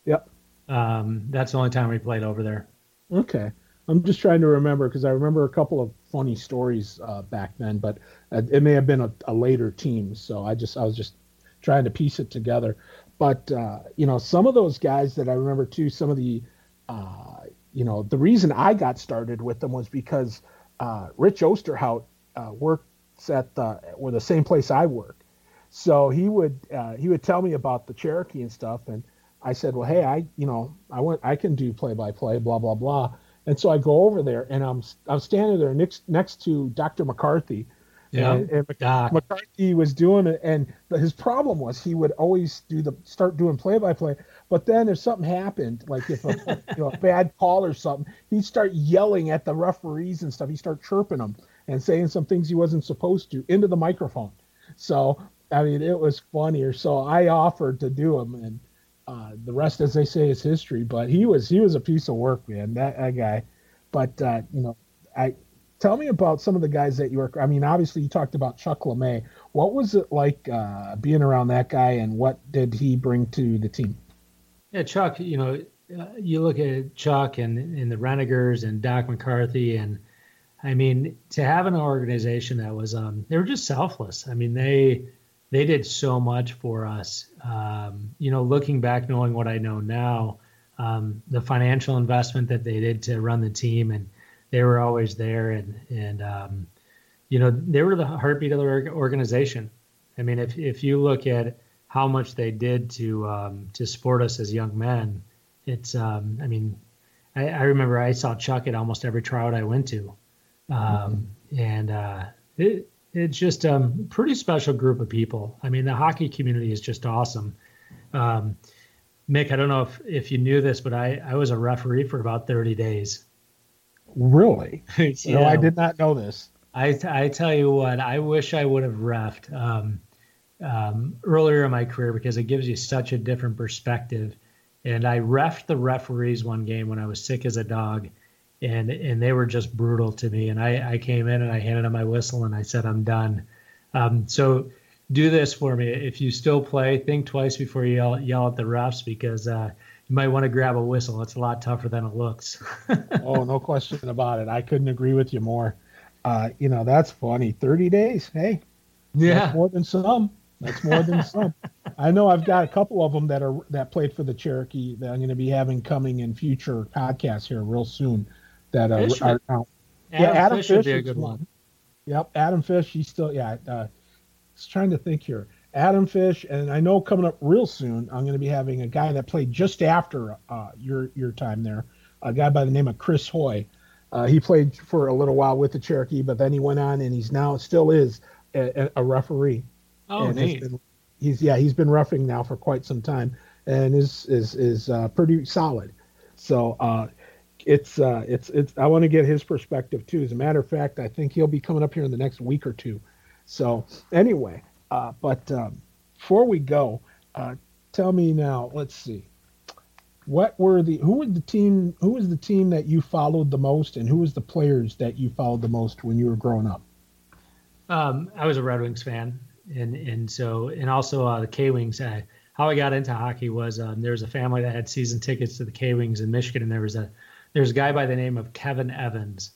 Yep. Um, that's the only time we played over there. Okay. I'm just trying to remember because I remember a couple of funny stories uh, back then, but uh, it may have been a, a, later team. So I just I was just trying to piece it together. But uh, you know, some of those guys that I remember too, some of the, uh, you know, the reason I got started with them was because uh, Rich Osterhout uh, works at the, or the same place I work. So he would uh, he would tell me about the Cherokee and stuff, and I said, well, hey, I you know I want I can do play by play, blah blah blah. And so I go over there, and I'm I'm standing there next next to Dr. McCarthy, yeah, and, and McCarthy was doing it, and his problem was he would always do the start doing play by play, but then if something happened, like if a, you know, a bad call or something, he'd start yelling at the referees and stuff. He'd start chirping them and saying some things he wasn't supposed to into the microphone. So I mean, it was funnier. So I offered to do him, and uh, the rest, as they say, is history. But he was he was a piece of work, man. That, that guy. But uh, you know, I tell me about some of the guys that you work. I mean, obviously you talked about Chuck LeMay. What was it like uh, being around that guy, and what did he bring to the team? Yeah, Chuck. You know, uh, you look at Chuck and, and the Renegers and Doc McCarthy, and I mean, to have an organization that was um, they were just selfless. I mean, they they did so much for us. Um, you know, looking back, knowing what I know now, um, the financial investment that they did to run the team, and they were always there, and and um, you know, they were the heartbeat of the organization. I mean, if if you look at how much they did to um, to support us as young men, it's um, I mean, I, I, remember I saw Chuck at almost every tryout I went to, um, mm-hmm. and uh, it, it's just a um, pretty special group of people. I mean, the hockey community is just awesome. Um, Mick, I don't know if, if you knew this, but I, I was a referee for about 30 days. Really? no, I did not know this. I, I tell you what, I wish I would have refed um, um, earlier in my career because it gives you such a different perspective. And I refed the referees one game when I was sick as a dog and and they were just brutal to me. And I, I came in and I handed them my whistle and I said, I'm done. Um, so do this for me. If you still play, think twice before you yell, yell at the refs because uh, you might want to grab a whistle. It's a lot tougher than it looks. oh, no question about it. I couldn't agree with you more. Uh, you know, that's funny. 30 days. Hey, yeah, more than some. That's more than some. I know I've got a couple of them that are that played for the Cherokee that I'm going to be having coming in future podcasts here real soon that uh, are, Adam yeah, Adam Fish, Fish would be a good one. one. Yep, Adam Fish. He's still yeah. Uh, just trying to think here. Adam Fish, and I know coming up real soon, I'm going to be having a guy that played just after uh, your your time there, a guy by the name of Chris Hoy. Uh, he played for a little while with the Cherokee, but then he went on and he's now still is a, a referee. Oh, and neat. Been, he's yeah, he's been roughing now for quite some time, and is is is uh, pretty solid. So uh, it's uh, it's it's. I want to get his perspective too. As a matter of fact, I think he'll be coming up here in the next week or two. So anyway, uh, but um, before we go, uh, tell me now. Let's see. What were the who was the team who was the team that you followed the most, and who was the players that you followed the most when you were growing up? Um, I was a Red Wings fan, and and so and also uh, the K Wings. how I got into hockey was um, there was a family that had season tickets to the K Wings in Michigan, and there was a there's a guy by the name of Kevin Evans,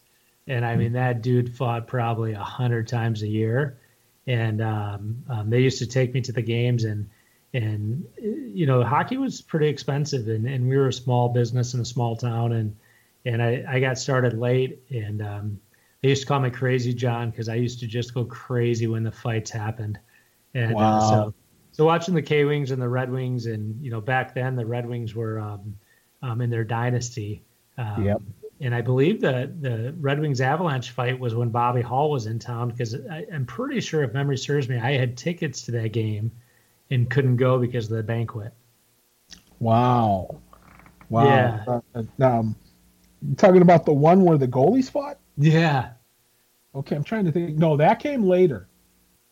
and I mean that dude fought probably a hundred times a year, and um, um, they used to take me to the games and and you know hockey was pretty expensive and, and we were a small business in a small town and and I, I got started late and um, they used to call me crazy John because I used to just go crazy when the fights happened and wow. uh, so so watching the K Wings and the Red Wings and you know back then the Red Wings were um, um, in their dynasty um, yep. And I believe the the Red Wings Avalanche fight was when Bobby Hull was in town because I'm pretty sure, if memory serves me, I had tickets to that game and couldn't go because of the banquet. Wow. Wow. Yeah. Uh, uh um, talking about the one where the goalies fought? Yeah. Okay, I'm trying to think. No, that came later.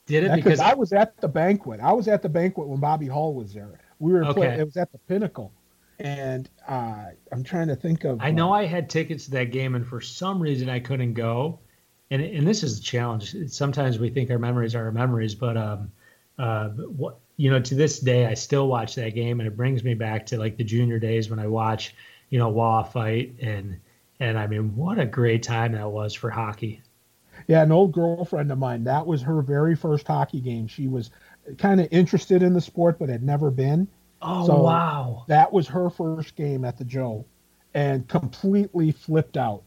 Did it? because I was at the banquet. I was at the banquet when Bobby Hull was there. We were okay. Play, it was at the Pinnacle and uh, I'm trying to think of. I know uh, I had tickets to that game, and for some reason I couldn't go. And and this is a challenge. Sometimes we think our memories are our memories, but um, uh, what you know, to this day, I still watch that game, and it brings me back to like the junior days when I watch, you know, Wah fight, and and I mean, what a great time that was for hockey. Yeah, an old girlfriend of mine. That was her very first hockey game. She was kind of interested in the sport, but had never been Oh so wow! That was her first game at the Joe, and completely flipped out.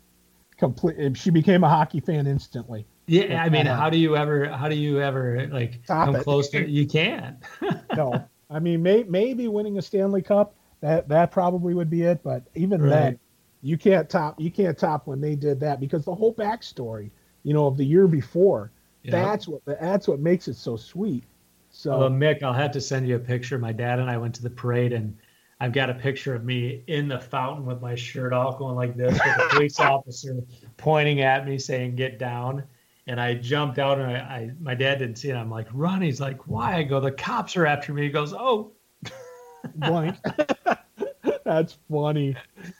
Complete. She became a hockey fan instantly. Yeah, I mean, how do you ever? How do you ever like Stop come it. close to? You can't. no, I mean, may, maybe winning a Stanley Cup. That that probably would be it. But even right. then, you can't top. You can't top when they did that because the whole backstory, you know, of the year before. That's what that's what makes it so sweet. So, well, Mick, I'll have to send you a picture. My dad and I went to the parade, and I've got a picture of me in the fountain with my shirt off, going like this, with a police officer pointing at me, saying, "Get down." And I jumped out, and I, I my dad didn't see it. I'm like, "Run!" He's like, "Why?" I go, "The cops are after me." He goes, "Oh." blank. that's funny.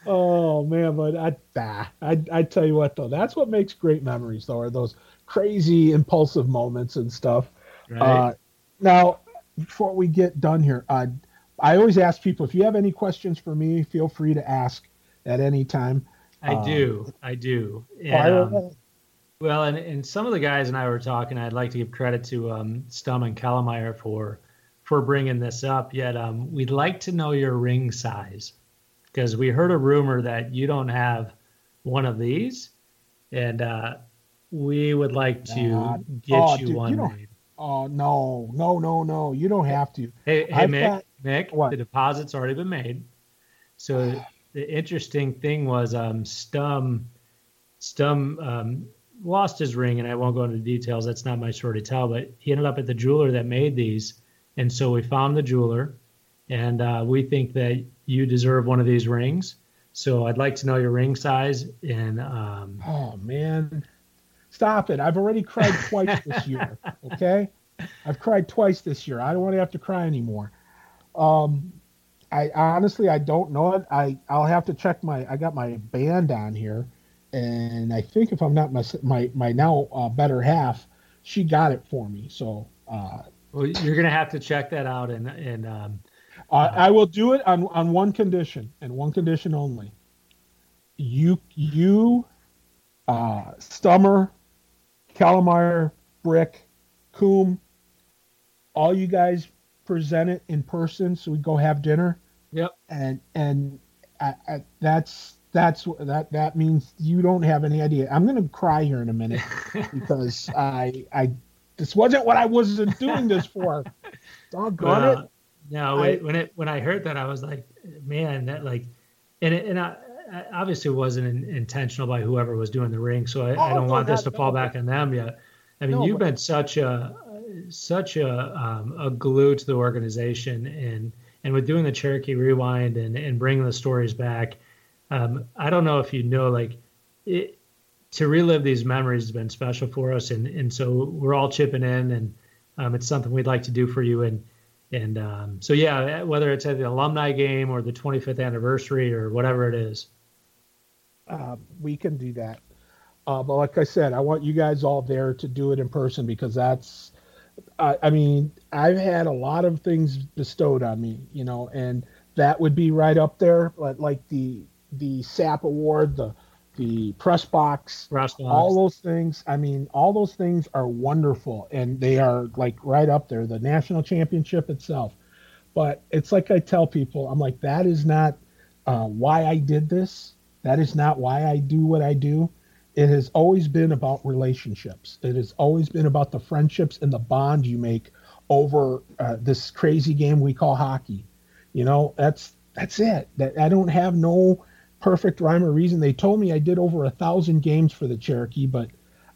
Oh man, but I, ah, I I tell you what though, that's what makes great memories though, are those crazy impulsive moments and stuff. Right. Uh, now, before we get done here, uh, I always ask people if you have any questions for me, feel free to ask at any time. I um, do, I do. And, um, well, and, and some of the guys and I were talking. I'd like to give credit to um, Stum and Kallmeyer for for bringing this up. Yet, um, we'd like to know your ring size because we heard a rumor that you don't have one of these, and uh, we would like to uh, get oh, you dude, one you. Oh no, no, no, no! You don't have to. Hey, hey, Mick, got, Mick, what? the deposit's already been made. So the interesting thing was, um, Stum, Stum um, lost his ring, and I won't go into details. That's not my story to tell. But he ended up at the jeweler that made these, and so we found the jeweler, and uh, we think that you deserve one of these rings. So I'd like to know your ring size. And um, oh man, stop it! I've already cried twice this year. Okay, I've cried twice this year. I don't want to have to cry anymore. Um, I honestly I don't know it. I I'll have to check my. I got my band on here, and I think if I'm not my my my now uh, better half, she got it for me. So uh, well, you're gonna have to check that out, and and um, uh, I will do it on on one condition and one condition only. You you, uh, Stummer, Kallmeyer, Brick, Coom, all you guys present it in person, so we go have dinner. Yep. And and I, I, that's that's that that means you don't have any idea. I'm gonna cry here in a minute because I I this wasn't what I wasn't doing this for. Doggone well, it. No, I, when it when I heard that, I was like, man, that like, and it, and I obviously wasn't in, intentional by whoever was doing the ring, so I, oh, I don't no, want this to fall back on them yet. I mean, no, you've but, been such a such a um, a glue to the organization, and and with doing the Cherokee Rewind and and bringing the stories back, um, I don't know if you know like it, to relive these memories has been special for us, and and so we're all chipping in, and um, it's something we'd like to do for you, and and um, so yeah, whether it's at the alumni game or the 25th anniversary or whatever it is, uh, we can do that. Uh, but like I said, I want you guys all there to do it in person because that's, uh, I mean, I've had a lot of things bestowed on me, you know, and that would be right up there, like, like the the SAP award, the the press box, press box, all those things. I mean, all those things are wonderful and they are like right up there, the national championship itself. But it's like I tell people, I'm like, that is not uh, why I did this. That is not why I do what I do. It has always been about relationships. It has always been about the friendships and the bond you make over uh, this crazy game we call hockey. You know, that's that's it. That I don't have no perfect rhyme or reason. They told me I did over a thousand games for the Cherokee, but wow.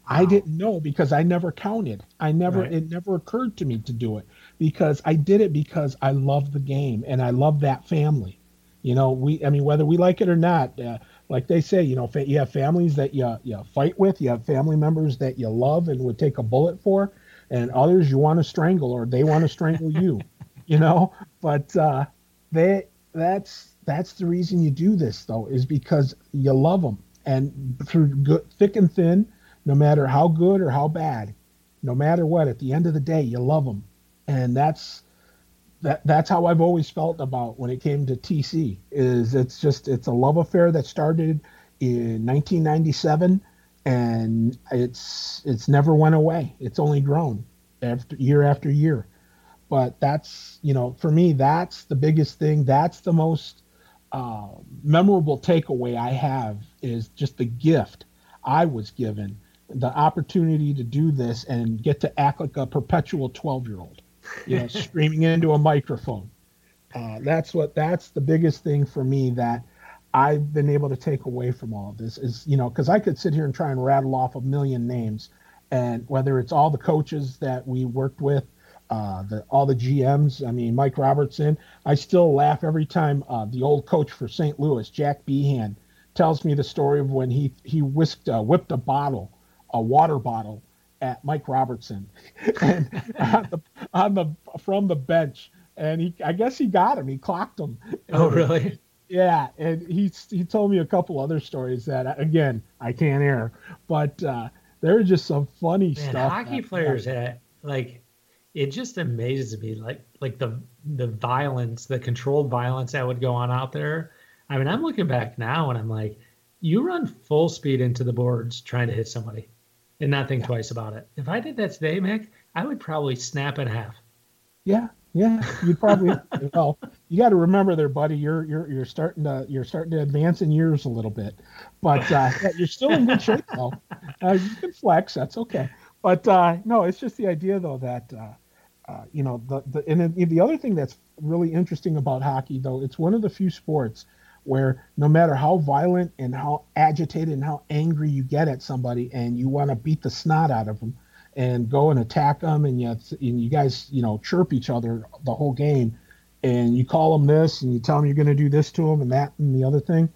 I didn't know because I never counted. I never right. it never occurred to me to do it because I did it because I love the game and I love that family. You know, we I mean whether we like it or not, uh, like they say, you know, you have families that you you fight with, you have family members that you love and would take a bullet for, and others you want to strangle or they want to strangle you. You know, but uh, they that's that's the reason you do this though is because you love them and through good, thick and thin no matter how good or how bad no matter what at the end of the day you love them and that's that that's how I've always felt about when it came to TC is it's just it's a love affair that started in 1997 and it's it's never went away. It's only grown after year after year. But that's you know for me that's the biggest thing. That's the most uh, memorable takeaway I have is just the gift I was given, the opportunity to do this and get to act like a perpetual 12 year old, you know, screaming into a microphone. Uh, that's what that's the biggest thing for me that I've been able to take away from all of this is, you know, because I could sit here and try and rattle off a million names, and whether it's all the coaches that we worked with, uh, the, all the GMs. I mean, Mike Robertson. I still laugh every time uh, the old coach for St. Louis, Jack Behan, tells me the story of when he he whisked uh, whipped a bottle, a water bottle, at Mike Robertson, and on the, on the from the bench, and he I guess he got him. He clocked him. Oh, really? Yeah, and he he told me a couple other stories that again I can't air, but uh, there were just some funny Man, stuff. Hockey players had like it just amazes me like like the the violence, the controlled violence that would go on out there. I mean, I'm looking back now and I'm like, you run full speed into the boards trying to hit somebody and not think yeah. twice about it. If I did that today, Mick, I would probably snap in half. Yeah, yeah, you'd probably well. You got to remember there, buddy. You're you're you're starting to you're starting to advance in years a little bit, but uh, you're still in good shape though. Uh, you can flex. That's okay. But uh, no, it's just the idea though that uh, uh, you know the the and the other thing that's really interesting about hockey though it's one of the few sports where no matter how violent and how agitated and how angry you get at somebody and you want to beat the snot out of them and go and attack them and you, and you guys you know chirp each other the whole game and you call them this and you tell them you're going to do this to them and that and the other thing.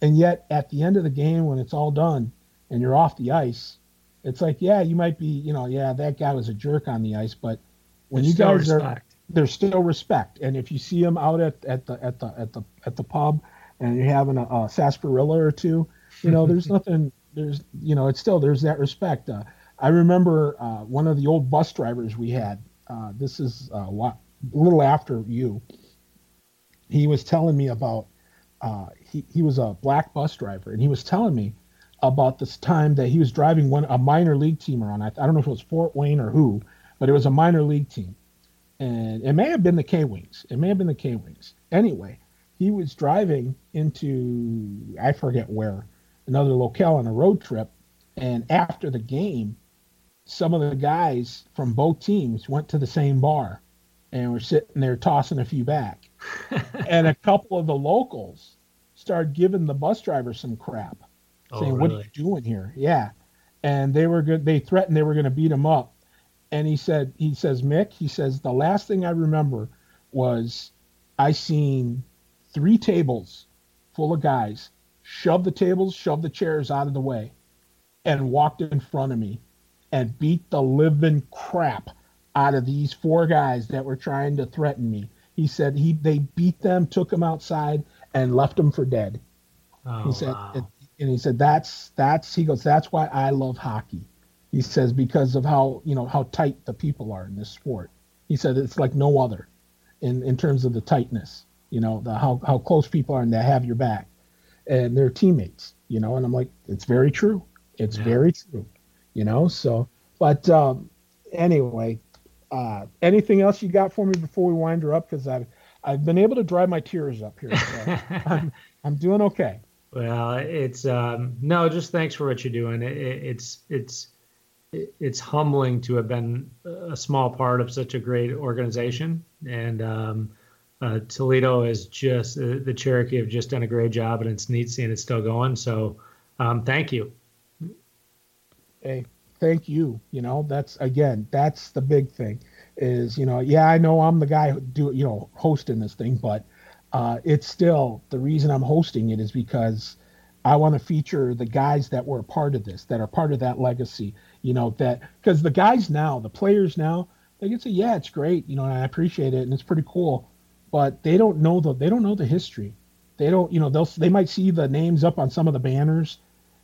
And yet at the end of the game when it's all done and you're off the ice it's like yeah you might be you know yeah that guy was a jerk on the ice but when there's you guys are there's still respect. And if you see them out at, at the at the at the at the pub and you're having a, a sarsaparilla or two you know there's nothing there's you know it's still there's that respect uh, I remember uh, one of the old bus drivers we had. Uh, this is uh, a, lot, a little after you. He was telling me about. Uh, he he was a black bus driver, and he was telling me about this time that he was driving one a minor league team around. I, I don't know if it was Fort Wayne or who, but it was a minor league team, and it may have been the K Wings. It may have been the K Wings. Anyway, he was driving into I forget where another locale on a road trip, and after the game some of the guys from both teams went to the same bar and were sitting there tossing a few back. and a couple of the locals started giving the bus driver some crap, oh, saying, really? "What are you doing here?" Yeah, and they were good. They threatened they were going to beat him up. And he said, he says, Mick, he says, the last thing I remember was I seen three tables full of guys shoved the tables, shoved the chairs out of the way, and walked in front of me and beat the living crap out of these four guys that were trying to threaten me. He said he they beat them, took them outside, and left them for dead. Oh, he said, wow. and he said that's that's he goes that's why I love hockey. He says because of how you know how tight the people are in this sport. He said it's like no other, in in terms of the tightness. You know the how how close people are and they have your back, and they're teammates. You know, and I'm like it's very true. It's yeah. very true you know. So, but um, anyway, uh, anything else you got for me before we wind her up? Because I've I've been able to dry my tears up here. So I'm I'm doing okay. Well, it's um, no, just thanks for what you're doing. It, it, it's it's it's humbling to have been a small part of such a great organization, and um, uh, Toledo is just uh, the Cherokee have just done a great job, and it's neat seeing it still going. So, um, thank you hey, thank you. You know, that's again, that's the big thing. Is you know, yeah, I know I'm the guy who do you know hosting this thing, but uh, it's still the reason I'm hosting it is because I want to feature the guys that were a part of this, that are part of that legacy. You know that because the guys now, the players now, they can say, yeah, it's great, you know, and I appreciate it, and it's pretty cool, but they don't know the they don't know the history. They don't, you know, they'll they might see the names up on some of the banners,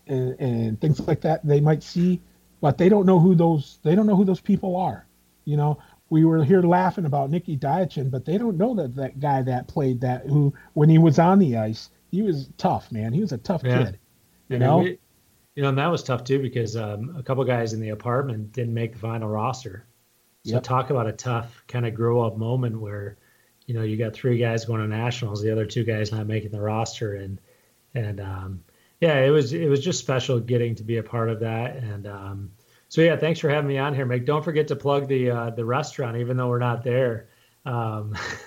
and, and things like that they might see, but they don't know who those they don't know who those people are. You know, we were here laughing about Nikki Diachin, but they don't know that that guy that played that who when he was on the ice, he was tough, man. He was a tough yeah. kid. You know. We, you know, and that was tough too because um, a couple guys in the apartment didn't make the final roster. So yep. talk about a tough kind of grow up moment where, you know, you got three guys going to nationals, the other two guys not making the roster, and and um, yeah, it was it was just special getting to be a part of that. And um, so yeah, thanks for having me on here, Mike. Don't forget to plug the uh, the restaurant, even though we're not there. Um,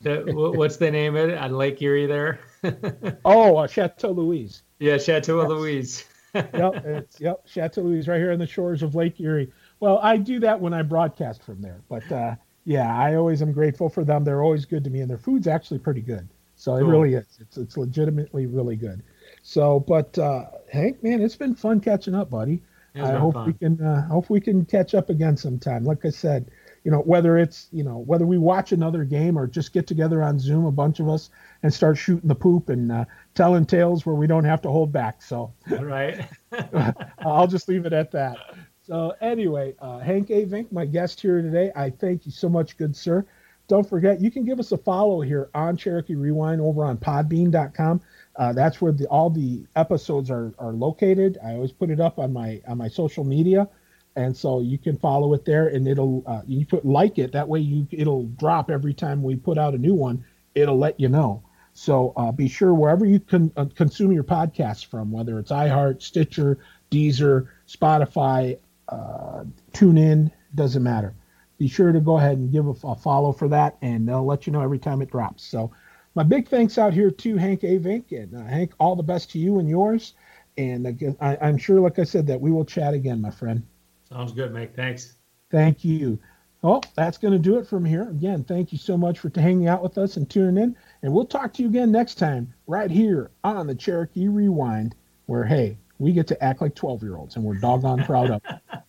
the, what's the name of it on Lake Erie there? oh, uh, Chateau Louise. Yeah, Chateau yes. Louise. yep, it's, yep, Chateau Louise, right here on the shores of Lake Erie. Well, I do that when I broadcast from there, but uh, yeah, I always am grateful for them. They're always good to me, and their food's actually pretty good. So cool. it really is. It's it's legitimately really good. So, but uh, Hank, man, it's been fun catching up, buddy. I hope fun. we can uh, hope we can catch up again sometime. Like I said, you know, whether it's, you know, whether we watch another game or just get together on Zoom, a bunch of us, and start shooting the poop and uh, telling tales where we don't have to hold back. So, right. I'll just leave it at that. So, anyway, uh, Hank Avink, my guest here today, I thank you so much, good sir. Don't forget, you can give us a follow here on Cherokee Rewind over on podbean.com. Uh, that's where the, all the episodes are, are located. I always put it up on my on my social media and so you can follow it there and it'll uh, you put like it that way you it'll drop every time we put out a new one it'll let you know so uh, be sure wherever you can uh, consume your podcasts from whether it's iheart stitcher deezer spotify uh, tune in doesn't matter be sure to go ahead and give a, a, follow for that and they'll let you know every time it drops so my big thanks out here to hank avink and uh, hank all the best to you and yours and again, I, i'm sure like i said that we will chat again my friend Sounds good, Mike. Thanks. Thank you. Well, that's going to do it from here. Again, thank you so much for hanging out with us and tuning in. And we'll talk to you again next time, right here on the Cherokee Rewind, where, hey, we get to act like 12 year olds and we're doggone proud of it.